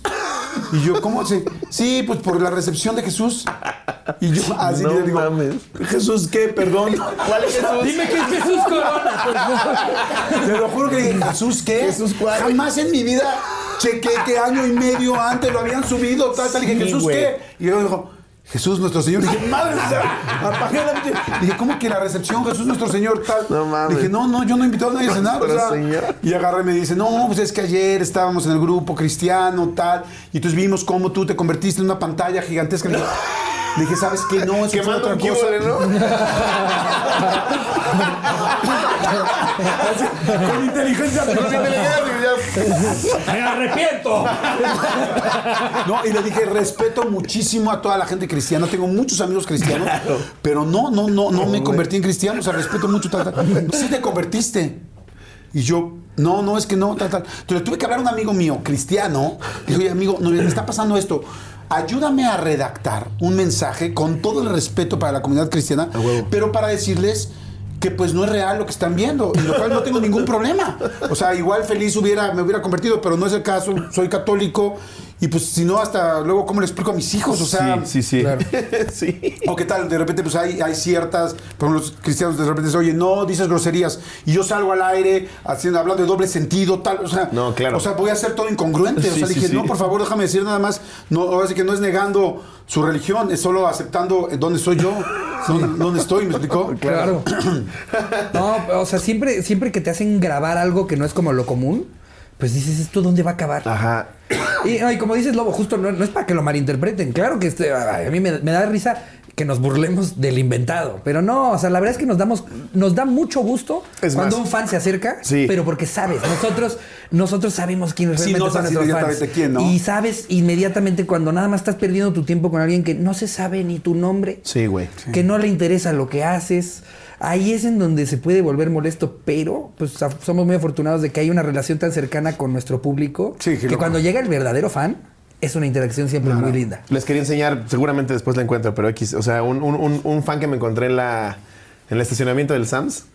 Y yo, ¿cómo se? Sí, pues por la recepción de Jesús. Y yo, así No le digo, mames. ¿Jesús qué? Perdón. ¿Cuál es Jesús? Dime que es Jesús Corona, por favor. Te lo juro que dije, ¿Jesús qué? ¿Jesús cuál? Jamás en mi vida chequé que año y medio antes lo habían subido, tal, tal. Y dije, Sí, ¿Jesús güey. qué? Y luego dijo, Jesús nuestro Señor. dije, madre, apagué la Dije, ¿cómo que la recepción, Jesús nuestro Señor, tal? No mames. Dije, no, no, yo no he invitado a nadie a cenar. o sea. Señor. Y agarré y me dice, no, pues es que ayer estábamos en el grupo cristiano, tal. Y entonces vimos cómo tú te convertiste en una pantalla gigantesca. Dije, le dije, ¿sabes qué? No, eso fue otra un cosa. cubole, ¿no? Con inteligencia artificial. ¡Me arrepiento! No, y le dije, respeto muchísimo a toda la gente cristiana. Tengo muchos amigos cristianos, pero no, no, no, no me convertí en cristiano. O sea, respeto mucho. Tal, tal. Sí te convertiste. Y yo, no, no, es que no, tal, tal. Entonces tuve que hablar a un amigo mío, cristiano. Le dije, oye, amigo, no, me está pasando esto. Ayúdame a redactar un mensaje con todo el respeto para la comunidad cristiana, pero para decirles que pues no es real lo que están viendo, y lo cual no tengo ningún problema. O sea, igual feliz hubiera, me hubiera convertido, pero no es el caso, soy católico, y pues si no, hasta luego, ¿cómo le explico a mis hijos? O sea, sí, sí, sí. Claro. sí. o qué tal, de repente pues hay, hay ciertas, por ejemplo, los cristianos de repente dicen, oye, no dices groserías, y yo salgo al aire haciendo, hablando de doble sentido, tal, o sea, No, claro. o sea, voy a hacer todo incongruente, o sea, le dije, sí. no, por favor, déjame decir nada más, no, ahora sí que no es negando su religión, es solo aceptando eh, dónde soy yo, dónde, dónde estoy, ¿me explicó? Claro. No, o sea, siempre, siempre que te hacen grabar algo que no es como lo común, pues dices, ¿esto dónde va a acabar? Ajá. Y, no, y como dices, Lobo, justo no, no es para que lo malinterpreten. Claro que este, a mí me, me da risa que nos burlemos del inventado. Pero no, o sea, la verdad es que nos damos, nos da mucho gusto Es cuando más. un fan se acerca, Sí. pero porque sabes, nosotros, nosotros sabemos quiénes Sí, realmente notas son nuestros fans. quién, ¿no? Y sabes inmediatamente cuando nada más estás perdiendo tu tiempo con alguien que no se sabe ni tu nombre, Sí, güey. que no le interesa lo que haces. Ahí es en donde se puede volver molesto, pero pues somos muy afortunados de que hay una relación tan cercana con nuestro público Sí, qué que loco. cuando llega el verdadero fan es una interacción siempre muy linda. Les quería enseñar, seguramente después la encuentro, pero X. O sea, un, un- un- un fan que me encontré en la en el estacionamiento del Sams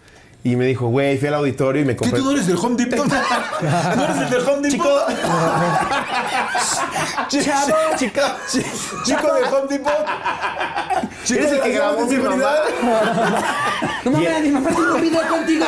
y me dijo, güey, fui al auditorio y me ¿Qué compré. tú no eres del Home Depot? ¿No eres el del Home Depot? Chico, chico, chico de Home Depot. ¿Eres el que grabó mi seguridad. No mames, mi mamá tiene un video contigo.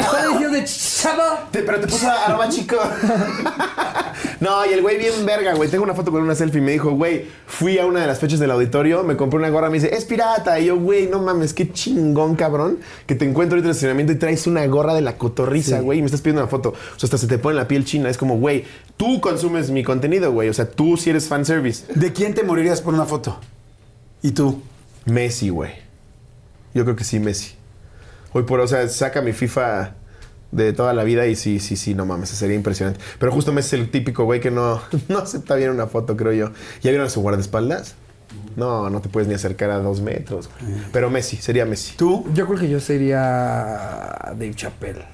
Está diciendo de chavo. Te- pero te puso arroba chico. no, y el güey bien verga, güey. Tengo una foto con una selfie y me dijo, güey, fui a una de las fechas del auditorio, me compré una gorra, me dice, es pirata. Y yo, güey, no mames, qué chingón, cabrón, que te encuentro ahorita en el estacionamiento y traes una gorra de la cotorriza, güey, y me estás pidiendo una foto. O sea, hasta se te pone la piel china. Es como, güey, tú consumes mi contenido, güey. O sea, tú sí eres fanservice. ¿De quién te morirías por una foto? ¿Y tú? Messi, güey. Yo creo que sí, Messi. Hoy por, o sea, saca mi FIFA de toda la vida y sí, sí, sí, no mames, sería impresionante. Pero justo Messi es el típico güey que no, no acepta bien una foto, creo yo. ¿Ya vieron a su guardaespaldas? No, no te puedes ni acercar a dos metros. güey. Pero Messi, sería Messi. ¿Tú? Yo creo que yo sería Dave Chappelle.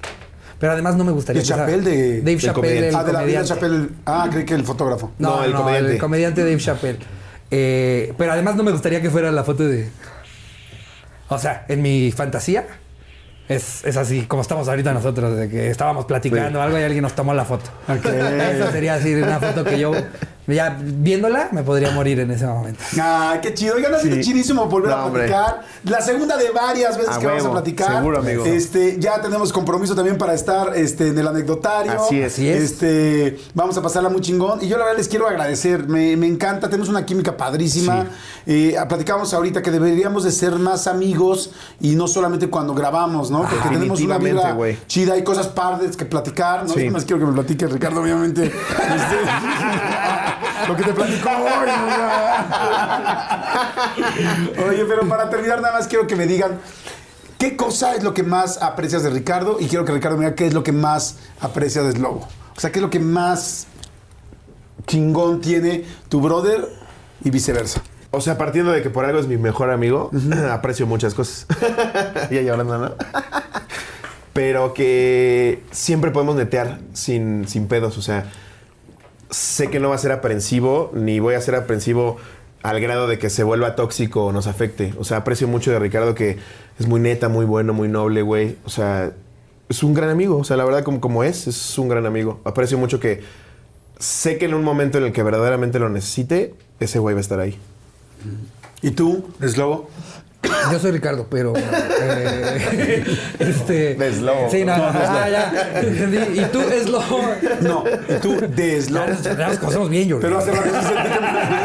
Pero además no me gustaría. ¿De Chappelle? De- Dave Chappelle, comediante. el ah, de la vida comediante. Chappelle. Ah, creí que el fotógrafo. No, No, el no, comediante. El comediante Dave Chappelle. Eh, pero además no me gustaría que fuera la foto de. O sea, en mi fantasía es, es así como estamos ahorita nosotros, de que estábamos platicando Sí. algo y alguien nos tomó la foto. Ok. Esa sería así una foto que yo Ya viéndola, me podría morir en ese momento. Ay, qué chido. Oigan, ha sido Sí. chidísimo volver No, a hombre. platicar. La segunda de varias veces A que vamos a platicar. Seguro, amigo. Este, ya tenemos compromiso también para estar este, en el anecdotario. Así es. Así es. Este, vamos a pasarla muy chingón. Y yo la verdad les quiero agradecer. Me, me encanta. Tenemos una química padrísima. Eh, platicamos ahorita que deberíamos de ser más amigos y no solamente cuando grabamos, ¿no? Porque tenemos una Definitivamente, vida güey. chida. Hay cosas padres que platicar. ¿no? Sí. Más quiero que me platique Ricardo, obviamente. Este, lo que te platicó hoy. ¿no? Oye, pero para terminar, nada más quiero que me digan. ¿Qué cosa es lo que más aprecias de Ricardo? Y quiero que Ricardo me diga qué es lo que más aprecia de Slobo. O sea, qué es lo que más chingón tiene tu brother y viceversa. O sea, partiendo de que por algo es mi mejor amigo, aprecio muchas cosas. y ahí hablando, ¿no? Pero que siempre podemos netear sin, sin pedos. O sea, sé que no va a ser aprensivo, ni voy a ser aprensivo al grado de que se vuelva tóxico o nos afecte. O sea, aprecio mucho de Ricardo que es muy neta, muy bueno, muy noble, güey. O sea, es un gran amigo. O sea, la verdad, como, como es, es un gran amigo. Aprecio mucho que sé que en un momento en el que verdaderamente lo necesite, ese güey va a estar ahí. ¿Y tú, Slobo? Yo soy Ricardo, pero. eh, este. De Slobo. Sí, no, no, ah, ya. Y tú es lo. No, ¿y tú de Slobo? Ya nos conocemos bien, Jordi. Pero hace rato sentí que así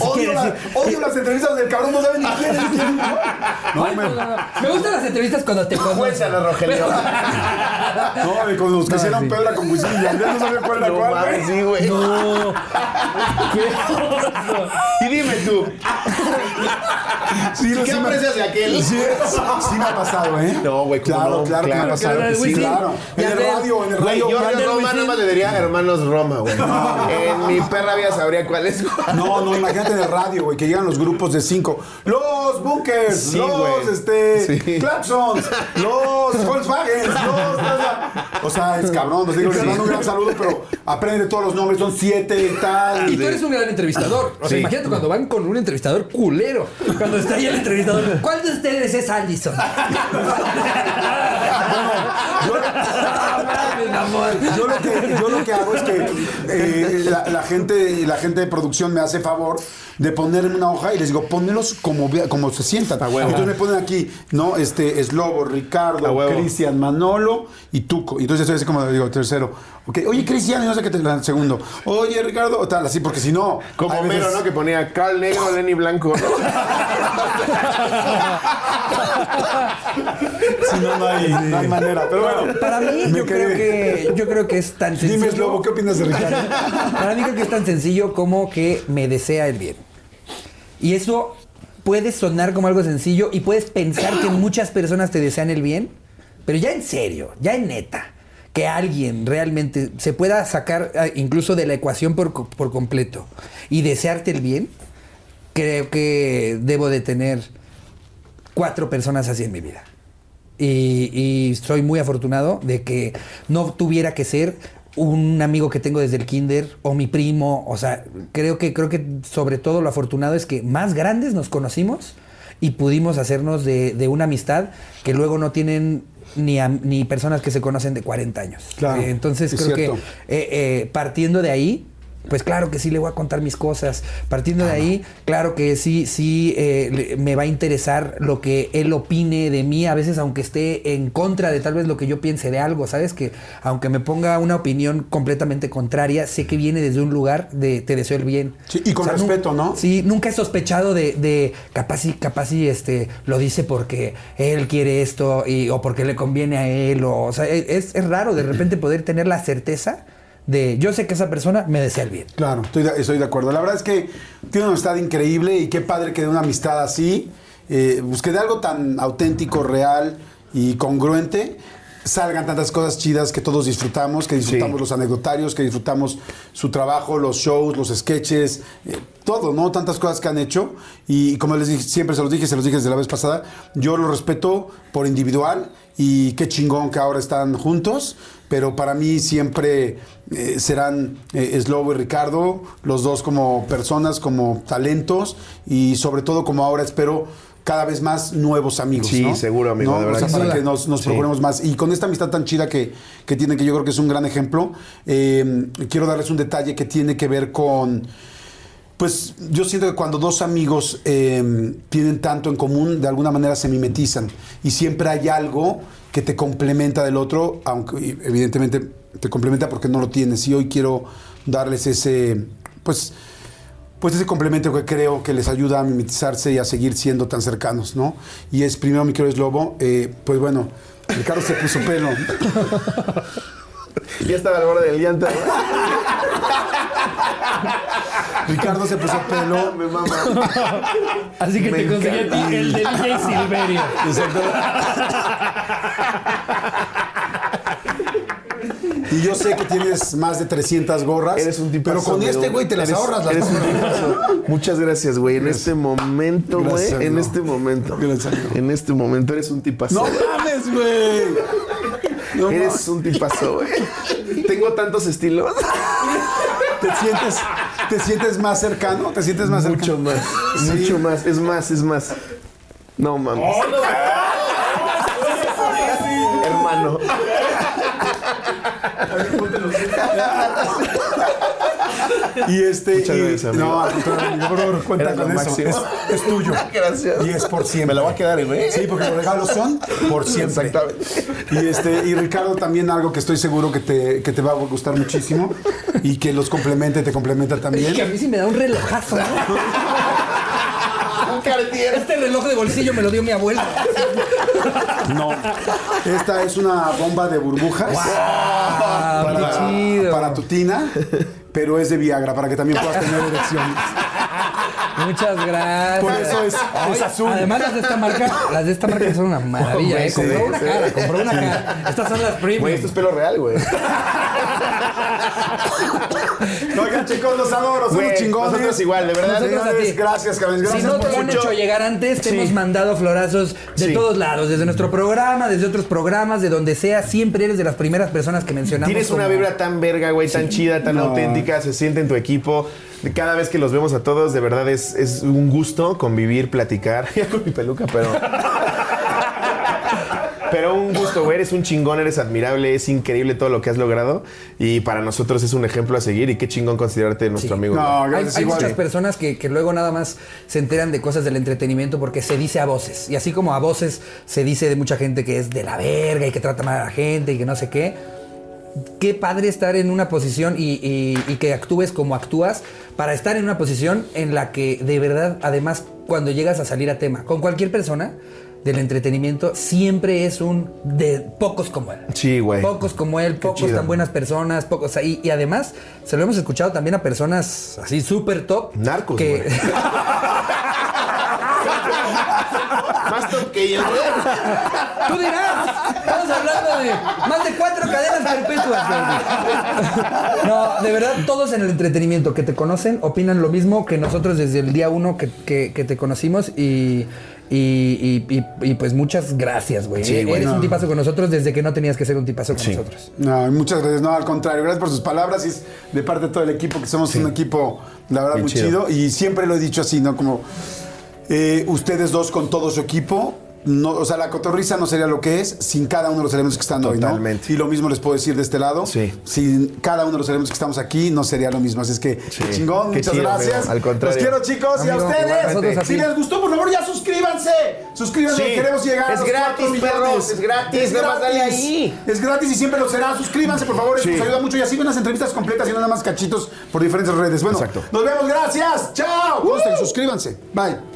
odio, la- odio las entrevistas del cabrón, no saben ni quién es quién. No, Ay, me, no, no, no. Me gustan las entrevistas cuando te conocen. Rogelio. no, me- cuando nos que hicieron sí. Pedra con Wisin y Yandel, no sabía cuál era No cuál, sí, güey. No. Qué. Y dime tú, Sí, ¿qué sí aprecias de aquel? Sí, sí me ha pasado, ¿eh? No, güey, ¿cómo Claro, no? claro, que me ha Claro, pasado. Sí, claro. En el radio, en el radio. yo de Roma nada más le diría hermanos Roma, güey. En mi perra vida sabría cuál No, no, imagínate en el radio, güey, que llegan los grupos de cinco. Los Bunkers, Sí, los güey. este, Sí. Clapsons, los Volkswagen, los. O sea, es cabrón. Nos digo, les mando un gran saludo, pero aprende todos los nombres, son siete y tal. Y tú eres un gran entrevistador. O sea, Sí. imagínate cuando van con un entrevistador culero. Cuando está ahí el entrevistador. ¿Cuál de ustedes es Allison? Mames, amor. Yo lo que, yo lo que hago es que eh, la, la gente, la gente de producción me hace favor de ponerme una hoja y les digo, pónmelos como, como se sientan. Entonces me ponen aquí, ¿no? Este, Slobo, Ricardo. Cristian, Manolo y Tuco. Y entonces estoy así como digo, tercero. Ok, oye, Cristian, y no sé qué te segundo. Oye, Ricardo, o tal, así, porque si no. Como veces- ¿no? Que ponía Carl Negro, Lenny Blanco. Si no, no hay, no hay manera. Pero bueno. Para mí, yo creo, que, yo creo que es tan sencillo. Dime, Slobo, ¿qué opinas de Ricardo? Para mí creo que es tan sencillo como que me desea el bien. Y eso puede sonar como algo sencillo y puedes pensar que muchas personas te desean el bien, pero ya en serio, ya en neta, que alguien realmente se pueda sacar ah, incluso de la ecuación por, por completo y desearte el bien, creo que debo de tener cuatro personas así en mi vida. Y, y soy muy afortunado de que no tuviera que ser un amigo que tengo desde el kinder o mi primo. O sea, creo que, creo que sobre todo lo afortunado es que más grandes nos conocimos y pudimos hacernos de, de una amistad que luego no tienen ni, am- ni personas que se conocen de 40 años. Claro, Eh, entonces es creo cierto. que eh, eh, partiendo de ahí, pues claro que sí le voy a contar mis cosas. Partiendo de ahí, claro que sí, sí eh, me va a interesar lo que él opine de mí, a veces aunque esté en contra de tal vez lo que yo piense de algo, ¿sabes? Que aunque me ponga una opinión completamente contraria, sé que viene desde un lugar de te deseo el bien. Sí, y con respeto, ¿no? Sí, nunca he sospechado de, de capaz y capaz y este lo dice porque él quiere esto y, o porque le conviene a él. O, o sea, es, es raro de repente poder tener la certeza de yo sé que esa persona me desea el bien. Claro, estoy de, estoy de acuerdo. La verdad es que tiene una amistad increíble y qué padre que de una amistad así, eh, pues que de algo tan auténtico, real y congruente, salgan tantas cosas chidas que todos disfrutamos, que disfrutamos Sí. los anecdotarios, que disfrutamos su trabajo, los shows, los sketches, eh, todo, ¿no? Tantas cosas que han hecho. Y como les dije, siempre se los dije, se los dije desde la vez pasada, yo lo respeto por individual y qué chingón que ahora están juntos. Pero para mí siempre eh, serán eh, Slobo y Ricardo, los dos como personas, como talentos y sobre todo como ahora espero cada vez más nuevos amigos. Sí, ¿no? seguro, amigo, ¿No? de verdad O sea, que para sí. que nos, nos Sí. procuremos más. Y con esta amistad tan chida que, que tienen, que yo creo que es un gran ejemplo, eh, quiero darles un detalle que tiene que ver con. Pues yo siento que cuando dos amigos eh, tienen tanto en común, de alguna manera se mimetizan. Y siempre hay algo que te complementa del otro, aunque evidentemente te complementa porque no lo tienes. Y hoy quiero darles ese, pues, pues ese complemento que creo que les ayuda a mimetizarse y a seguir siendo tan cercanos, ¿no? Y es primero mi querido Lobo, eh, pues bueno, Ricardo se puso pelo. Ya estaba al borde del llanto. Ricardo se puso pelo. Me mama. Así que Me te conseguí a ti el de DJ Silverio. Y yo sé que tienes más de 300 gorras. Eres un tipo Pero con este güey te las ahorras. Las eres un tipazo. Muchas gracias, güey. En este momento, güey. En este momento. Gracias. En este momento eres un tipazo. No mames, güey. No Eres un tipazo, güey. Tengo tantos estilos. ¿Te sientes, ¿Te sientes más cercano? ¿Te sientes más Mucho cercano? más. Sí. Mucho más. Es más, es más. No mames. Hermano. Y este. Muchas y- gracias, amigo. No, al contrario, por favor, cuenta con eso. Es, es tuyo. Gracias. Y es por siempre. Me la voy a quedar, güey. Sí, porque los regalos son por siempre. Exactamente. Y este, y Ricardo, también algo que estoy seguro que te, que te va a gustar muchísimo y que los complemente, te complementa Que a también. mí sí me da un relojazo, ¿no? Un Cartier. Este reloj de bolsillo me lo dio mi abuela. No. Esta es una bomba de burbujas qué para, chido. para tu tina, pero es de Viagra, para que también puedas tener erecciones. Muchas gracias. Por eso es- es azul. Además, las de esta marca, las de esta marca son una maravilla, ¿eh? Sí, una sí. cara, compró una cara. Estas son las premium. Güey, esto es pelo real, güey. Oigan, chicos, los adoro, son chingones. nosotros igual, de verdad. A ti. Gracias, cabrón. Si Gracias no por te han hecho llegar antes, te Sí. hemos mandado florazos de Sí. todos lados, desde nuestro programa, desde otros programas, de donde sea, siempre eres de las primeras personas que mencionamos. Tienes una vibra tan verga, güey, tan chida, tan No. auténtica, se siente en tu equipo. Cada vez que los vemos a todos, de verdad es, es un gusto convivir, platicar. Ya con mi peluca, pero. Pero un gusto, güey. Eres un chingón, eres admirable, es increíble todo lo que has logrado. Y para nosotros es un ejemplo a seguir. Y qué chingón considerarte nuestro Sí. amigo. No, Hay, gracias hay muchas personas que, que luego nada más se enteran de cosas del entretenimiento porque se dice a voces. Y así como a voces se dice de mucha gente que es de la verga y que trata mal a la gente y que no sé qué. Qué padre estar en una posición y, y- y que actúes como actúas para estar en una posición en la que de verdad, además, cuando llegas a salir a tema con cualquier persona del entretenimiento, siempre es un de pocos como él. Sí, güey. Pocos como él, pocos chido. tan buenas personas, pocos ahí. Y además, se lo hemos escuchado también a personas así súper top. Narcos, que güey. Más top que yo. Tú dirás, estamos hablando de más de cuatro cadenas perpetuas. baby. No, de verdad, todos en el entretenimiento que te conocen opinan lo mismo que nosotros desde el día uno que, que- que te conocimos y. Y, y- y- y, pues muchas gracias, güey. Sí, Eres un tipazo con nosotros desde que no tenías que ser un tipazo con Sí. nosotros. No, muchas gracias. No, al contrario, gracias por sus palabras y es de parte de todo el equipo, que somos un equipo, la verdad, Bien muy chido. chido. Y siempre lo he dicho así, ¿no? Como eh, ustedes dos con todo su equipo. No, o sea, la cotorriza no sería lo que es sin cada uno de los elementos que están hoy, ¿no? Totalmente. Y lo mismo les puedo decir de este lado. Sí. Sin cada uno de los elementos que estamos aquí, no sería lo mismo. Así es que, Sí. chingón, Qué muchas chido, gracias. amigo. Al contrario. Los quiero, chicos, y a ustedes. Si les gustó, por favor, ya suscríbanse. Suscríbanse, Sí. queremos llegar a Es los gratis, 4 millones. perros, es gratis, nada más dale ahí. Es gratis y siempre lo será. Suscríbanse, por favor, eso nos ayuda mucho. Y así ven las entrevistas completas y no nada más cachitos por diferentes redes. Bueno, Exacto. nos vemos. Gracias. Chao. Gusten, suscríbanse. Bye.